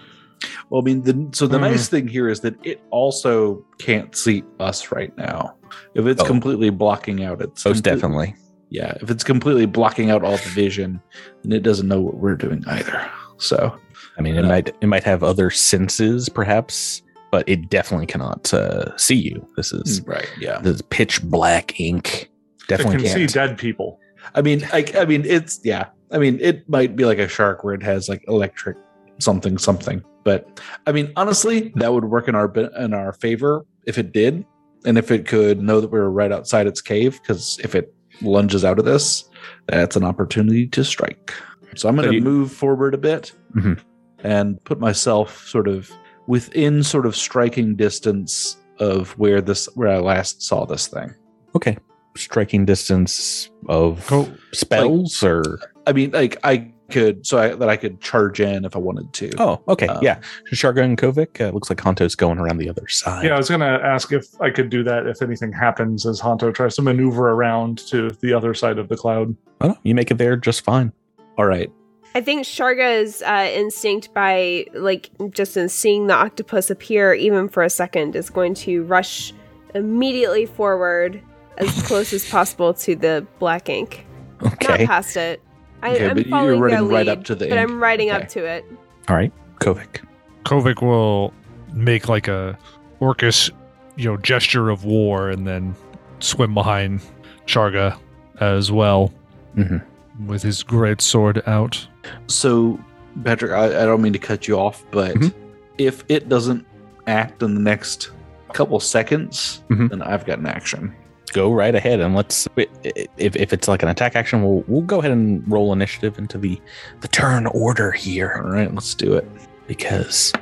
Well, I mean, the, so the Hmm. nice thing here is that it also can't see us right now. If it's Oh. completely blocking out, it's Most definitely. Yeah, if it's completely blocking out all the vision, then it doesn't know what we're doing either. So I mean, it Yeah. might it might have other senses, perhaps, but it definitely cannot uh, see you. This is right, yeah. this is pitch black ink. It Definitely can see can't. dead people. I mean, I, I mean, it's yeah. I mean, it might be like a shark where it has like electric something something. But I mean, honestly, that would work in our in our favor if it did, and if it could know that we were right outside its cave. Because if it lunges out of this, that's an opportunity to strike. So I'm going to you- move forward a bit Mhm. and put myself sort of within sort of striking distance of where this where I last saw this thing. Okay. Striking distance of Go- spells or I mean, like I could so I, that I could charge in if I wanted to. oh, okay, Um, yeah. Sharga and Kovik uh, looks like Hanto's going around the other side. Yeah, I was going to ask if I could do that if anything happens as Hanto tries to maneuver around to the other side of the cloud. Oh, you make it there just fine. All right. I think Sharga's uh, instinct by like just in seeing the octopus appear even for a second is going to rush immediately forward as close as possible to the black ink. Okay. Not past it. I, Okay, I'm but you're following their running right lead, up to the but ink. I'm riding Okay. up to it. All right. Kovik. Kovik will make like a orcish, you know, gesture of war and then swim behind Sharga as well Mhm. with his great sword out. So, Patrick, I, I don't mean to cut you off, but Mhm. if it doesn't act in the next couple seconds, Mhm. then I've got an action. Go right ahead and let's if, if it's like an attack action, we'll we'll go ahead and roll initiative into the the turn order here. All right, let's do it. because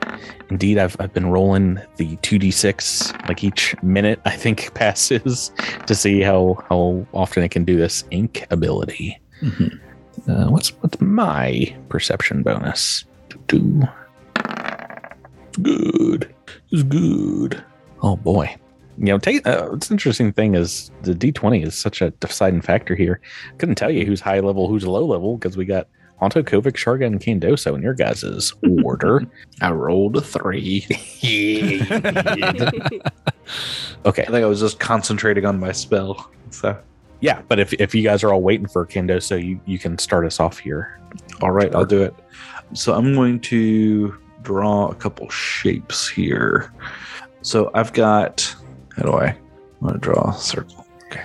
indeed I've, I've been rolling the 2d6 like each minute I think passes to see how how often it can do this ink ability. Mhm. Uh, what's what's my perception bonus? Do it's good. It's good. Oh boy. You know, take uh, what's the interesting thing is the D20 is such a deciding factor here. Couldn't tell you who's high level, who's low level because we got Hanto, Kovik, Sharga, and Qandoso in your guys' order. I rolled a three. okay. I think I was just concentrating on my spell. So, Yeah, but if, if you guys are all waiting for Qandoso, you, you can start us off here. all right, I'll do it. So, I'm going to draw a couple shapes here. So, I've got, how do I? I'm going to draw a circle. Okay.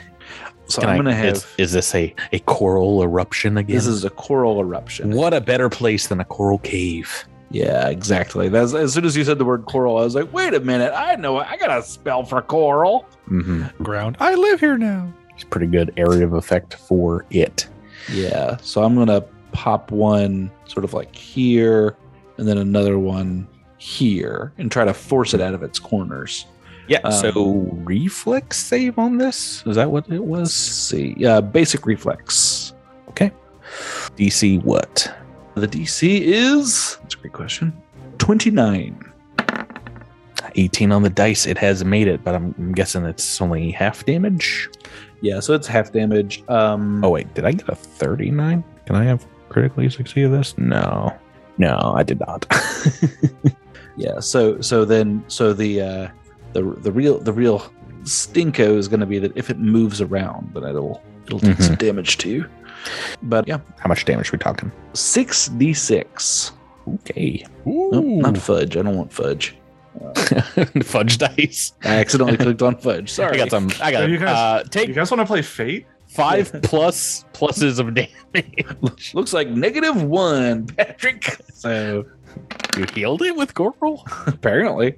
So, Can I'm I- going to have, is, is this a, a coral eruption again? this is a coral eruption. what a better place than a coral cave. Yeah, exactly. That's as soon as you said the word coral, I was like, wait a minute, I know I got a spell for coral. hmm Ground. I live here now. It's pretty good area of effect for it. Yeah. So I'm gonna pop one sort of like here and then another one here and try to force it out of its corners. Yeah, Um, so reflex save on this? Is that what it Let's was? see. Yeah, basic reflex. Okay. DC what? The DC is that's a great question. 29. 18 on the dice. It has made it, but I'm, I'm guessing it's only half damage. Yeah, so it's half damage. Um Oh, wait, did I get a 39? Can I have critically succeed this? No. No, I did not. yeah, so so then so the uh the the real the real stinko is gonna be that if it moves around, then it'll it'll take some damage too. But yeah, How much damage are we talking? six d six. Okay. Nope, not fudge. I don't want fudge. Fudge dice. I accidentally clicked on fudge. Sorry. I got some. I got So you guys- uh, You guys want to play Fate? five plus pluses of damage. Looks like negative one, Patrick. So You healed it with Coral? apparently,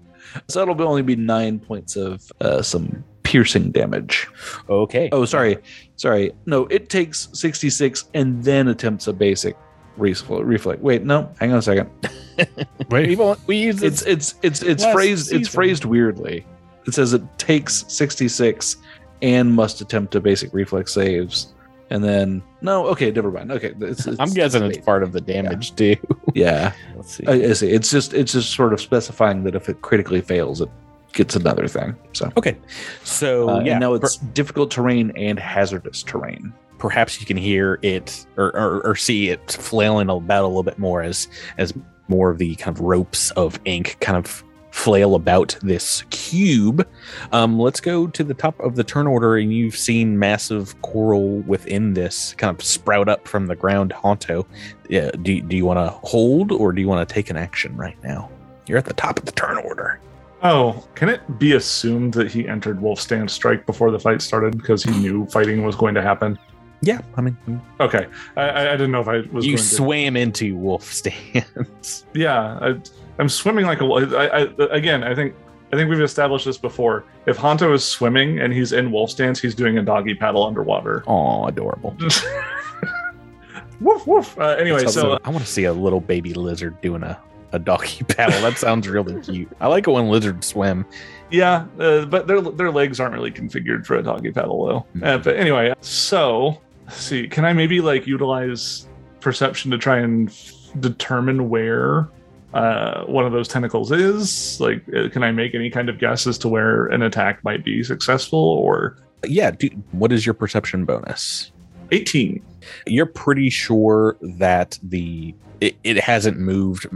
so it'll be only be nine points of uh, some piercing damage. Okay. Oh, sorry, sorry. No, it takes sixty-six and then attempts a basic reflex. reflex. Wait, no, hang on a second. Wait, We, won't- we use It's it's it's it's last phrased it's phrased weirdly. It says it takes sixty-six and must attempt a basic reflex saves. And then no, okay, never mind. Okay, it's, it's- I'm guessing it's wait, part of the damage too. Yeah, Let's see. I, I see. It's just it's just sort of specifying that if it critically fails, it gets another thing. So okay. So uh, yeah, now per- it's difficult terrain and hazardous terrain. perhaps you can hear it or, or, or see it flailing about a little bit more as as more of the kind of ropes of ink kind of flail about this cube. Um, let's go to the top of the turn order, and you've seen massive coral within this kind of sprout up from the ground. Hanto, yeah, do, do you want to hold or do you want to take an action right now? You're at the top of the turn order. Oh, can it be assumed that he entered Wolf Stand Strike before the fight started because he knew fighting was going to happen? Yeah, I mean, Okay, I, I didn't know if I was. you going to... swam into wolf stance. Yeah, I, I'm swimming like a. I, I, again, I think I think we've established this before. If Hanto is swimming and he's in wolf stance, he's doing a doggy paddle underwater. Oh, adorable. woof woof. Uh, anyway, so I want to see a little baby lizard doing a, a doggy paddle. That sounds really cute. I like it when lizards swim. yeah, uh, but their their legs aren't really configured for a doggy paddle though. Hmm. Uh, but anyway, so let's see, can I maybe like utilize perception to try and f- determine where uh, one of those tentacles is? Like, uh, can I make any kind of guess as to where an attack might be successful or? Yeah. Do, what is your perception bonus? 18. You're pretty sure that the it, it hasn't moved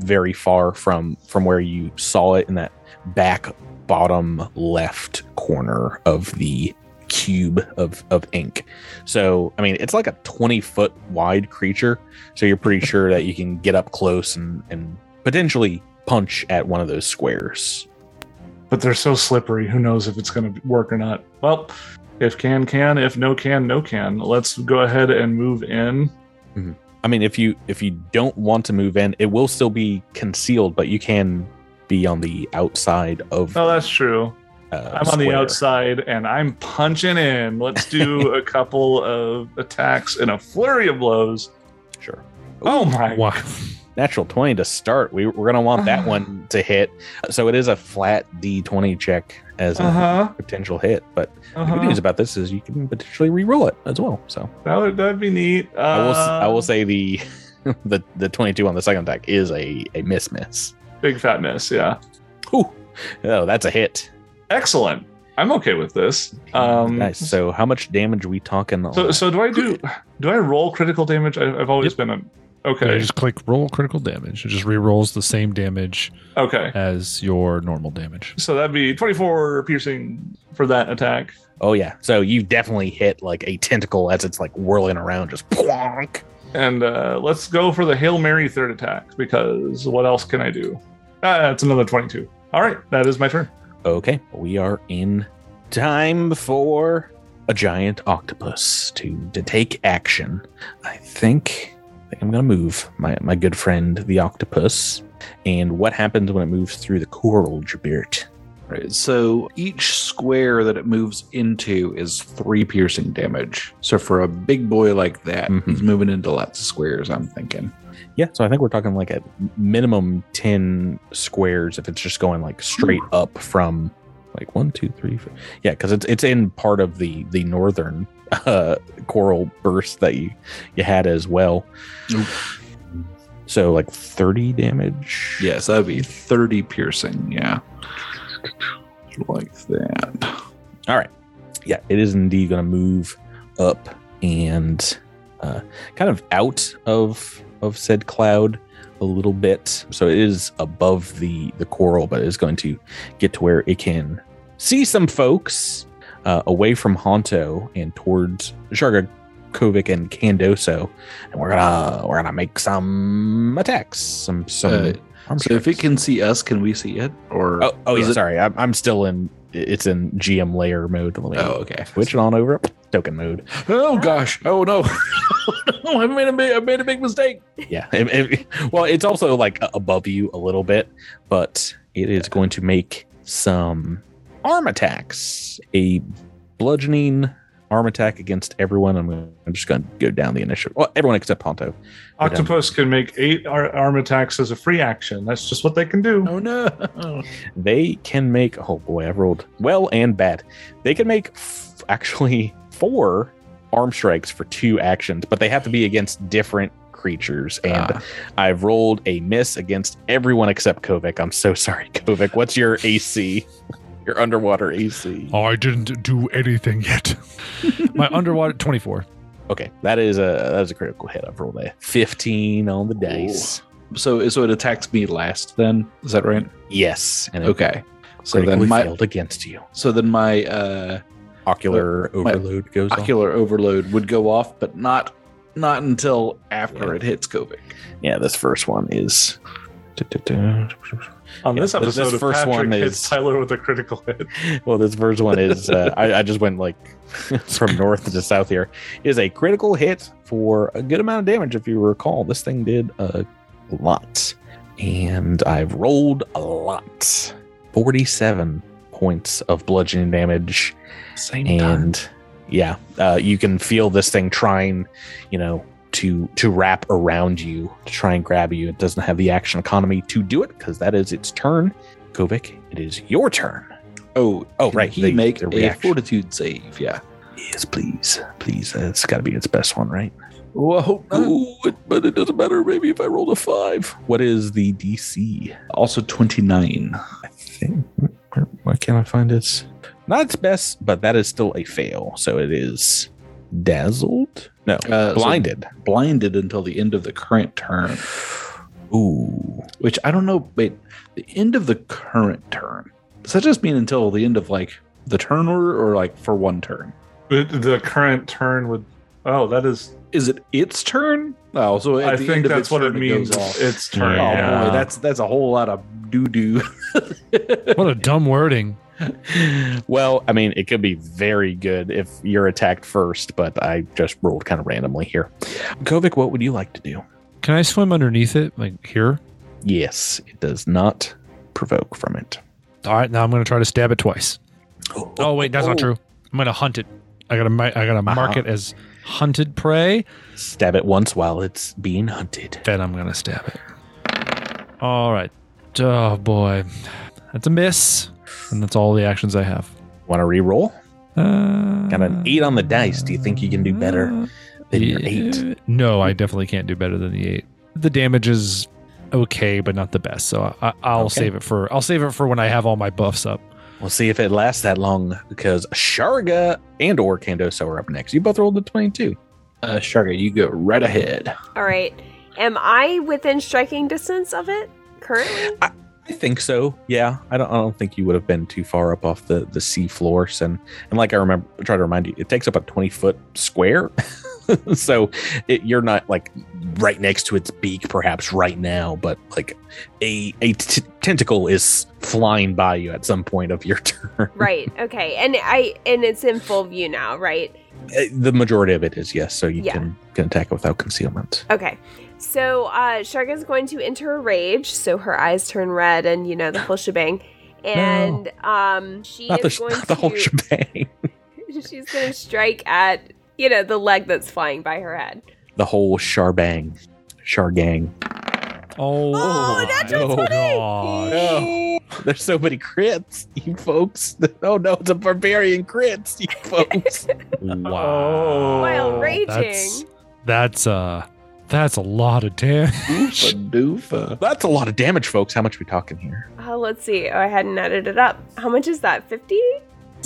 very far from from where you saw it in that back bottom left corner of the cube of of ink. So I mean, it's like a 20 foot wide creature. So you're pretty sure that you can get up close and and potentially punch at one of those squares. But they're so slippery. Who knows if it's going to work or not? Well, if can, can. If no can, no can. Let's go ahead and move in. I mean, if you if you don't want to move in, it will still be concealed, but you can be on the outside of. Oh, that's true. uh, I'm on the outside and I'm punching in. Let's do a couple of attacks and a flurry of blows. Sure. Oh my! wow. Natural twenty to start. We, we're gonna want that Uh-huh. one to hit. So it is a flat D twenty check as a Uh huh. potential hit. But the Uh-huh. good news about this is you can potentially re-roll it as well. So That would that'd be neat. Uh, I will I will say the the the twenty two on the second attack is a a miss miss. big fat miss. Yeah. Ooh. Oh, that's a hit. Excellent. I'm okay with this. Um, nice. So how much damage are we talking? So so do I do do I roll critical damage? I, I've always been a Yeah, okay. you just click roll critical damage. It just re-rolls the same damage Okay. as your normal damage. So that'd be 24 piercing for that attack. Oh yeah. So you definitely hit like a tentacle as it's like whirling around, just plonk. And uh, let's go for the Hail Mary third attack because what else can I do? Ah, it's another 22. All right, that is my turn. Okay, we are in time for a giant octopus to to take action. I think, I think I'm gonna move my my good friend the octopus. And what happens when it moves through the coral, Jabert? Right. So each square that it moves into is three piercing damage. So for a big boy like that, Mhm. he's moving into lots of squares. I'm thinking. Yeah, so I think we're talking like a minimum ten squares if it's just going like straight up from like one, two, three, four. Yeah, because it's it's in part of the the northern uh, coral burst that you you had as well. So like thirty damage. Yes, that'd be thirty piercing. Yeah, like that. All right. Yeah, it is indeed going to move up and uh, kind of out of of said cloud a little bit. So it is above the the coral, but it is going to get to where it can see some folks uh, away from Hanto and towards Sharga. Kovik and Qandoso, and we're gonna we're gonna make some attacks. Some some. Uh, So if it can see us, can we see it? Or Oh, oh yeah. it- Sorry, I'm, I'm still in. It's in GM layer mode. Let me Oh, okay. switch it on over. Token mood. Oh gosh! Oh no! oh, I made a big, I made a big mistake. Yeah. It- it- well, it's also like above you a little bit, but it is going to make some arm attacks. A bludgeoning arm attack against everyone. I'm, gonna, I'm just going to go down the initiative. Well, everyone except Ponto. Octopus can make eight ar- arm attacks as a free action. That's just what they can do. Oh no! They can make. Oh boy, I've rolled well and bad. They can make f- actually four arm strikes for two actions, but they have to be against different creatures. And Ah. I've rolled a miss against everyone except Kovik. I'm so sorry, Kovik. What's your AC? Your underwater AC. I didn't do anything yet. My underwater 24. Okay, that is a that is a critical hit. I've rolled a 15 on the dice. So so it attacks me last. Then is that right? Yes, and Okay. So then my failed against you. so then my uh, Ocular my overload goes off. ocular overload would go off, but not not until after Yeah. it hits Kovik. Yeah, this first one is. On Yeah, this this- episode, this of first Patrick one hits is- Tyler with a critical hit. Well, this first one is. Uh, I, I just went like from north to south here. Is a critical hit for a good amount of damage. If you recall, this thing did a lot, and I've rolled a lot. Forty-seven points of bludgeoning damage, Same and yeah, uh, you can feel this thing trying, you know, to to wrap around you to try and grab you. It doesn't have the action economy to do it because that is its turn. Kovik, it is your turn. Oh, Oh, can right, He the- make the a fortitude save. Yeah. Yes, please, please. Uh, it's got to be its best one, right? Whoa. Oh, it, but it doesn't matter. Maybe if I rolled a five. What is the DC? Also twenty nine. I think. Why can't I find its? Not its best, but that is still a fail. So it is dazzled. No, Uh, so blinded. blinded until the end of the current turn. Ooh. Which I don't know. Wait, the end of the current turn. Does that just mean until the end of like the turn order, or like for one turn? But the current turn would. Oh, that is. Is it its turn? Oh, so at I the think end of that's its what it means. goes off. Its turn. Oh Yeah. boy, that's that's a whole lot of doo doo. What a dumb wording. Well, I mean, it could be very good if you're attacked first, but I just rolled kind of randomly here. Kovik, what would you like to do? Can I swim underneath it, like here? Yes, it does not provoke from it. All right, now I'm going to try to stab it twice. Oh wait, that's not true. I'm going to hunt it. I gotta, I gotta mark Uh-huh. it as hunted prey. Stab it once while it's being hunted. Then I'm gonna stab it. All right. Oh boy, that's a miss, and that's all the actions I have. Want to re-roll? Uh, Got an eight on the dice. Do you think you can do better than your eight? No, I definitely can't do better than the eight. The damage is okay, but not the best. So I, I'll Okay. save it for I'll save it for when I have all my buffs up. We'll see if it lasts that long because Sharga and or Qandoso are up next. You both rolled a 22. uh, Sharga, you go right ahead. All right. Am I within striking distance of it currently? I think so. Yeah, I don't. I don't think you would have been too far up off the the sea floors, and and like I remember, try to remind you, it takes up a twenty foot square, so it, you're not like right next to its beak, perhaps right now, but like a a t- tentacle is flying by you at some point of your turn. right. Okay. And I and it's in full view now, right? Uh, The majority of it is yes, so you Yeah. can can attack it without concealment. Okay. So uh Sharga's going to enter a rage, so her eyes turn red and you know the whole shebang. And um she Not is sh- going not the whole to shebang. she's gonna strike at you know the leg that's flying by her head. The whole sharbang, shargang. Oh, Oh, natural no. 20! No. There's so many crits, you folks. Oh no, it's a barbarian crits, you folks. Wow. While raging. That's that's uh that's a lot of damage. Oofa doofa. That's a lot of damage, folks. How much are we talking here? Oh, let's see. Oh, I hadn't added it up. How much is that? 50?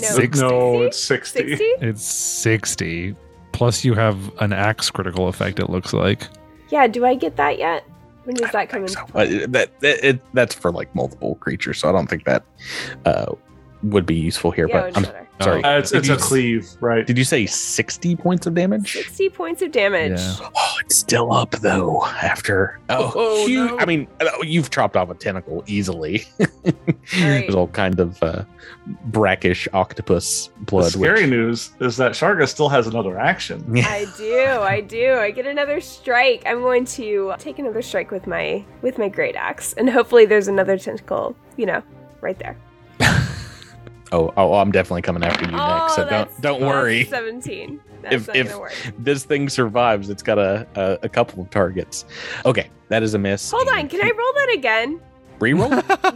No. Six. No, it's 60. 60? It's 60. Plus you have an axe critical effect it looks like. Yeah, do I get that yet? When does I that don't come in? so. Uh, that, that- it, that's for like multiple creatures, so I don't think that uh, would be useful here. Yeah, but I'm, better. Sorry. Uh, it's Did it's you a s- cleave, right? Did you say 60 points of damage? 60 points of damage. Yeah. Oh, it's still up though. After oh, Oh, huge- no. I mean, uh, you've chopped off a tentacle easily. right. There's all kind of uh, brackish octopus The blood. scary which- news is that Sharga still has another action. I do, I do. I get another strike. I'm going to take another strike with my with my great axe, and hopefully there's another tentacle, you know, right there. Oh, oh, I'm definitely coming after you next. So Oh, that's- don't don't worry. 17. That's If- not if- work. This thing survives. It's got a, a a couple of targets. Okay, that is a miss. Hold on, can I roll that again? reroll?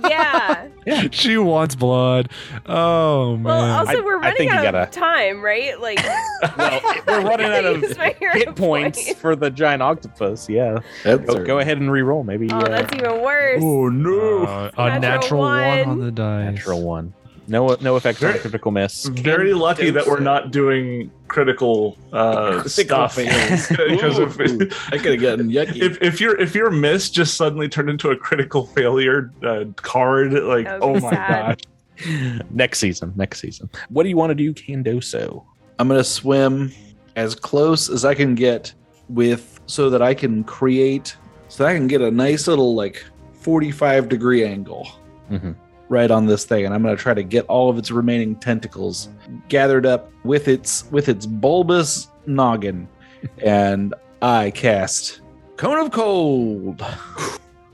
Yeah. yeah. she wants blood. Oh man. Well, also we're I running think out gotta- of time, right? Like well, we're running out of Use hit points point. for the giant octopus. Yeah, That's go, go ahead and reroll. Maybe Oh, uh, that's even worse. Oh no! Uh, a Natural natural one. one. on the dice. natural one. No no effects on Very- critical miss. Very lucky that we're not doing critical uh, Critical stuff because if, I could have gotten yucky. if if your if your miss just suddenly turned into a critical failure uh, card, like oh my sad. gosh, next season. Next season. What do you want to do, Qandoso? I'm gonna swim as close as I can get with so that I can create so that I can get a nice little like 45 degree angle Mhm. Right on this thing and I'm going to try to get all of its remaining tentacles gathered up with its with its bulbous noggin and I cast Cone of Cold.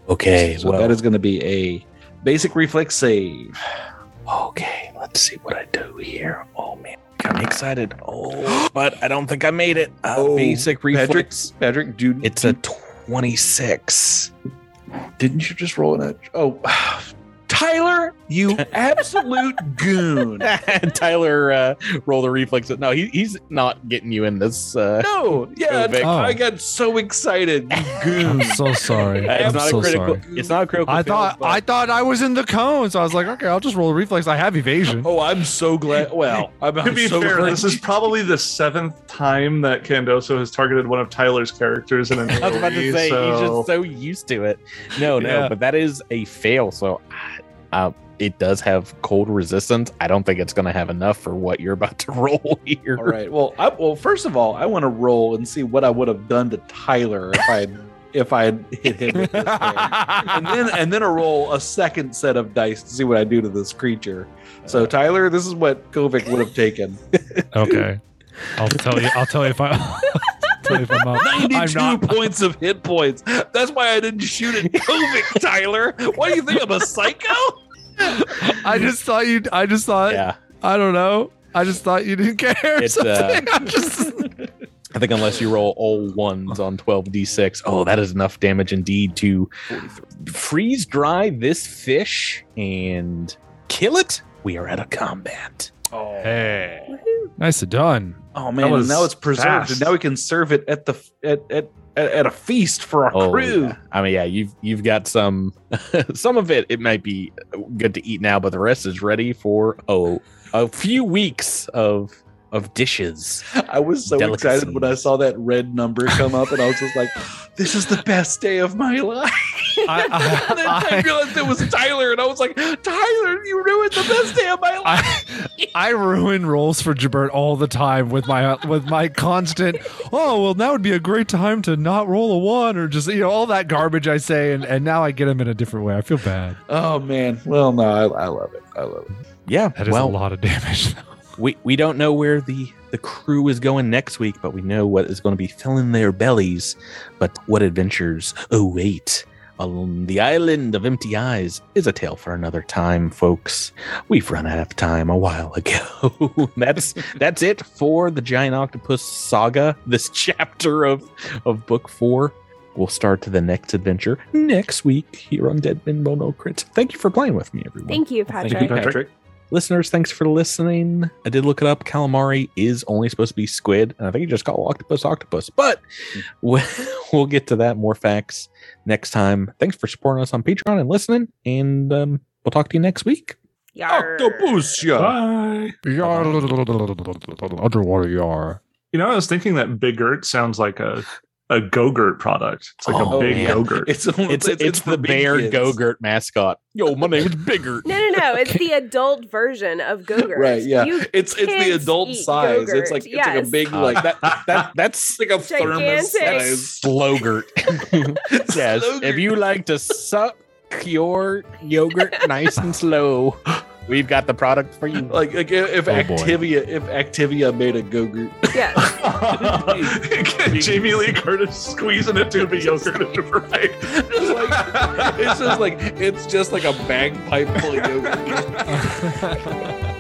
Okay, So well, that is going to be a basic reflex save. okay. Let's see what I do here. Oh man, me excited. Oh, but I don't think I made it. Uh, Oh, basic reflex. Patrick, Patrick, dude. It's a twenty-six. Didn't you just roll an edge? Oh, Tyler, you absolute goon. Tyler uh, rolled a reflex. No, he, he's not getting you in this. Uh, No, yeah, Vic. I got so excited. Goon. I'm so sorry. it's I'm not so a critical. sorry. It's not a critical. I thought but- I thought I was in the cone, so I was like, okay, I'll just roll a reflex. I have evasion. Oh, I'm so glad. Well, I'm, to I'm be so fair, glad. this is probably the seventh time that Qandoso has targeted one of Tyler's characters in an I was about to say so- he's just so used to it. No, no, Yeah. but that is a fail. So, uh, it does have cold resistance. I don't think it's going to have enough for what you're about to roll here. All right. Well, I, well, first of all, I want to roll and see what I would have done to Tyler if I if I had hit him with this thing. and then and then a roll a second set of dice to see what I do to this creature. So Tyler, this is what Kovik would have taken. Okay, I'll tell you. I'll tell you if I. tell you if up. 92 not. points of hit points. That's why I didn't shoot at Kovik, Tyler. What do you think? I'm a psycho? I just thought you. I just thought. yeah, I don't know. I just thought you didn't care. or It's, uh, something. I'm just. I think unless you roll all ones on 12d6, oh, that is enough damage indeed to freeze dry this fish and kill it. We are out of combat. Oh, Hey, Woohoo. nicely done. Oh man! was now it's preserved, fast. and now we can serve it at the at at, at, at a feast for our Oh, crew. yeah. I mean, yeah, you've you've got some some of it. It might be good to eat now, but the rest is ready for oh a few weeks of of dishes. I was so excited when I saw that red number come up, and I was just like, "This is the best day of my life." I- I- and then I, I- realized it was Tyler, and I was like, "Tyler, you ruined the best day of my life." I I ruin rolls for Jabert all the time with my with my constant. Oh well, now would be a great time to not roll a one or just you know all that garbage I say, and and now I get him in a different way. I feel bad. oh man, well, no, I, I love it. I love it. Yeah, That is well, a lot of damage. we we don't know where the the crew is going next week, but we know what is going to be filling their bellies. But what adventures await on the island of empty eyes is a tale for another time, folks. We've run out of time a while ago. that's that's it for the giant octopus saga. This chapter of of book four. We'll start to the next adventure next week here on Dead Men Roll No Crits. Thank you for playing with me, everyone. Thank you, Patrick. Thank you, Patrick. Patrick. Patrick. Listeners, thanks for listening. I did look it up. Calamari is only supposed to be squid, and I think you just call octopus octopus. But we'll, hmm. we'll get to that. More facts next time. Thanks for supporting us on Patreon and listening, and um, we'll talk to you next week. Yar. Octopus, yeah. Bye. Yar, underwater yar. You know, I was thinking that Big Ert sounds like a a Go-Gurt product. It's like Oh, a big man. Go-Gurt. It's It's it's, for the bear kids. Go-Gurt mascot. Yo, my name is Bigger. No, no, no. It's the adult version of Go-Gurt. Right, yeah. You It's it's the adult size. It's Go-Gurt, like it's like a big Uh, like that that that's like a thermos Gigantic. size. Slogurt. yes. If you like to suck your yogurt nice and slow, we've got the product for you. Like, like if if Oh, boy. Activia if Activia made a Go-Gurt. yes. Jamie Lee Curtis squeezing a tube of yogurt into her right. It's like it's just like it's just like a bagpipe full of yogurt.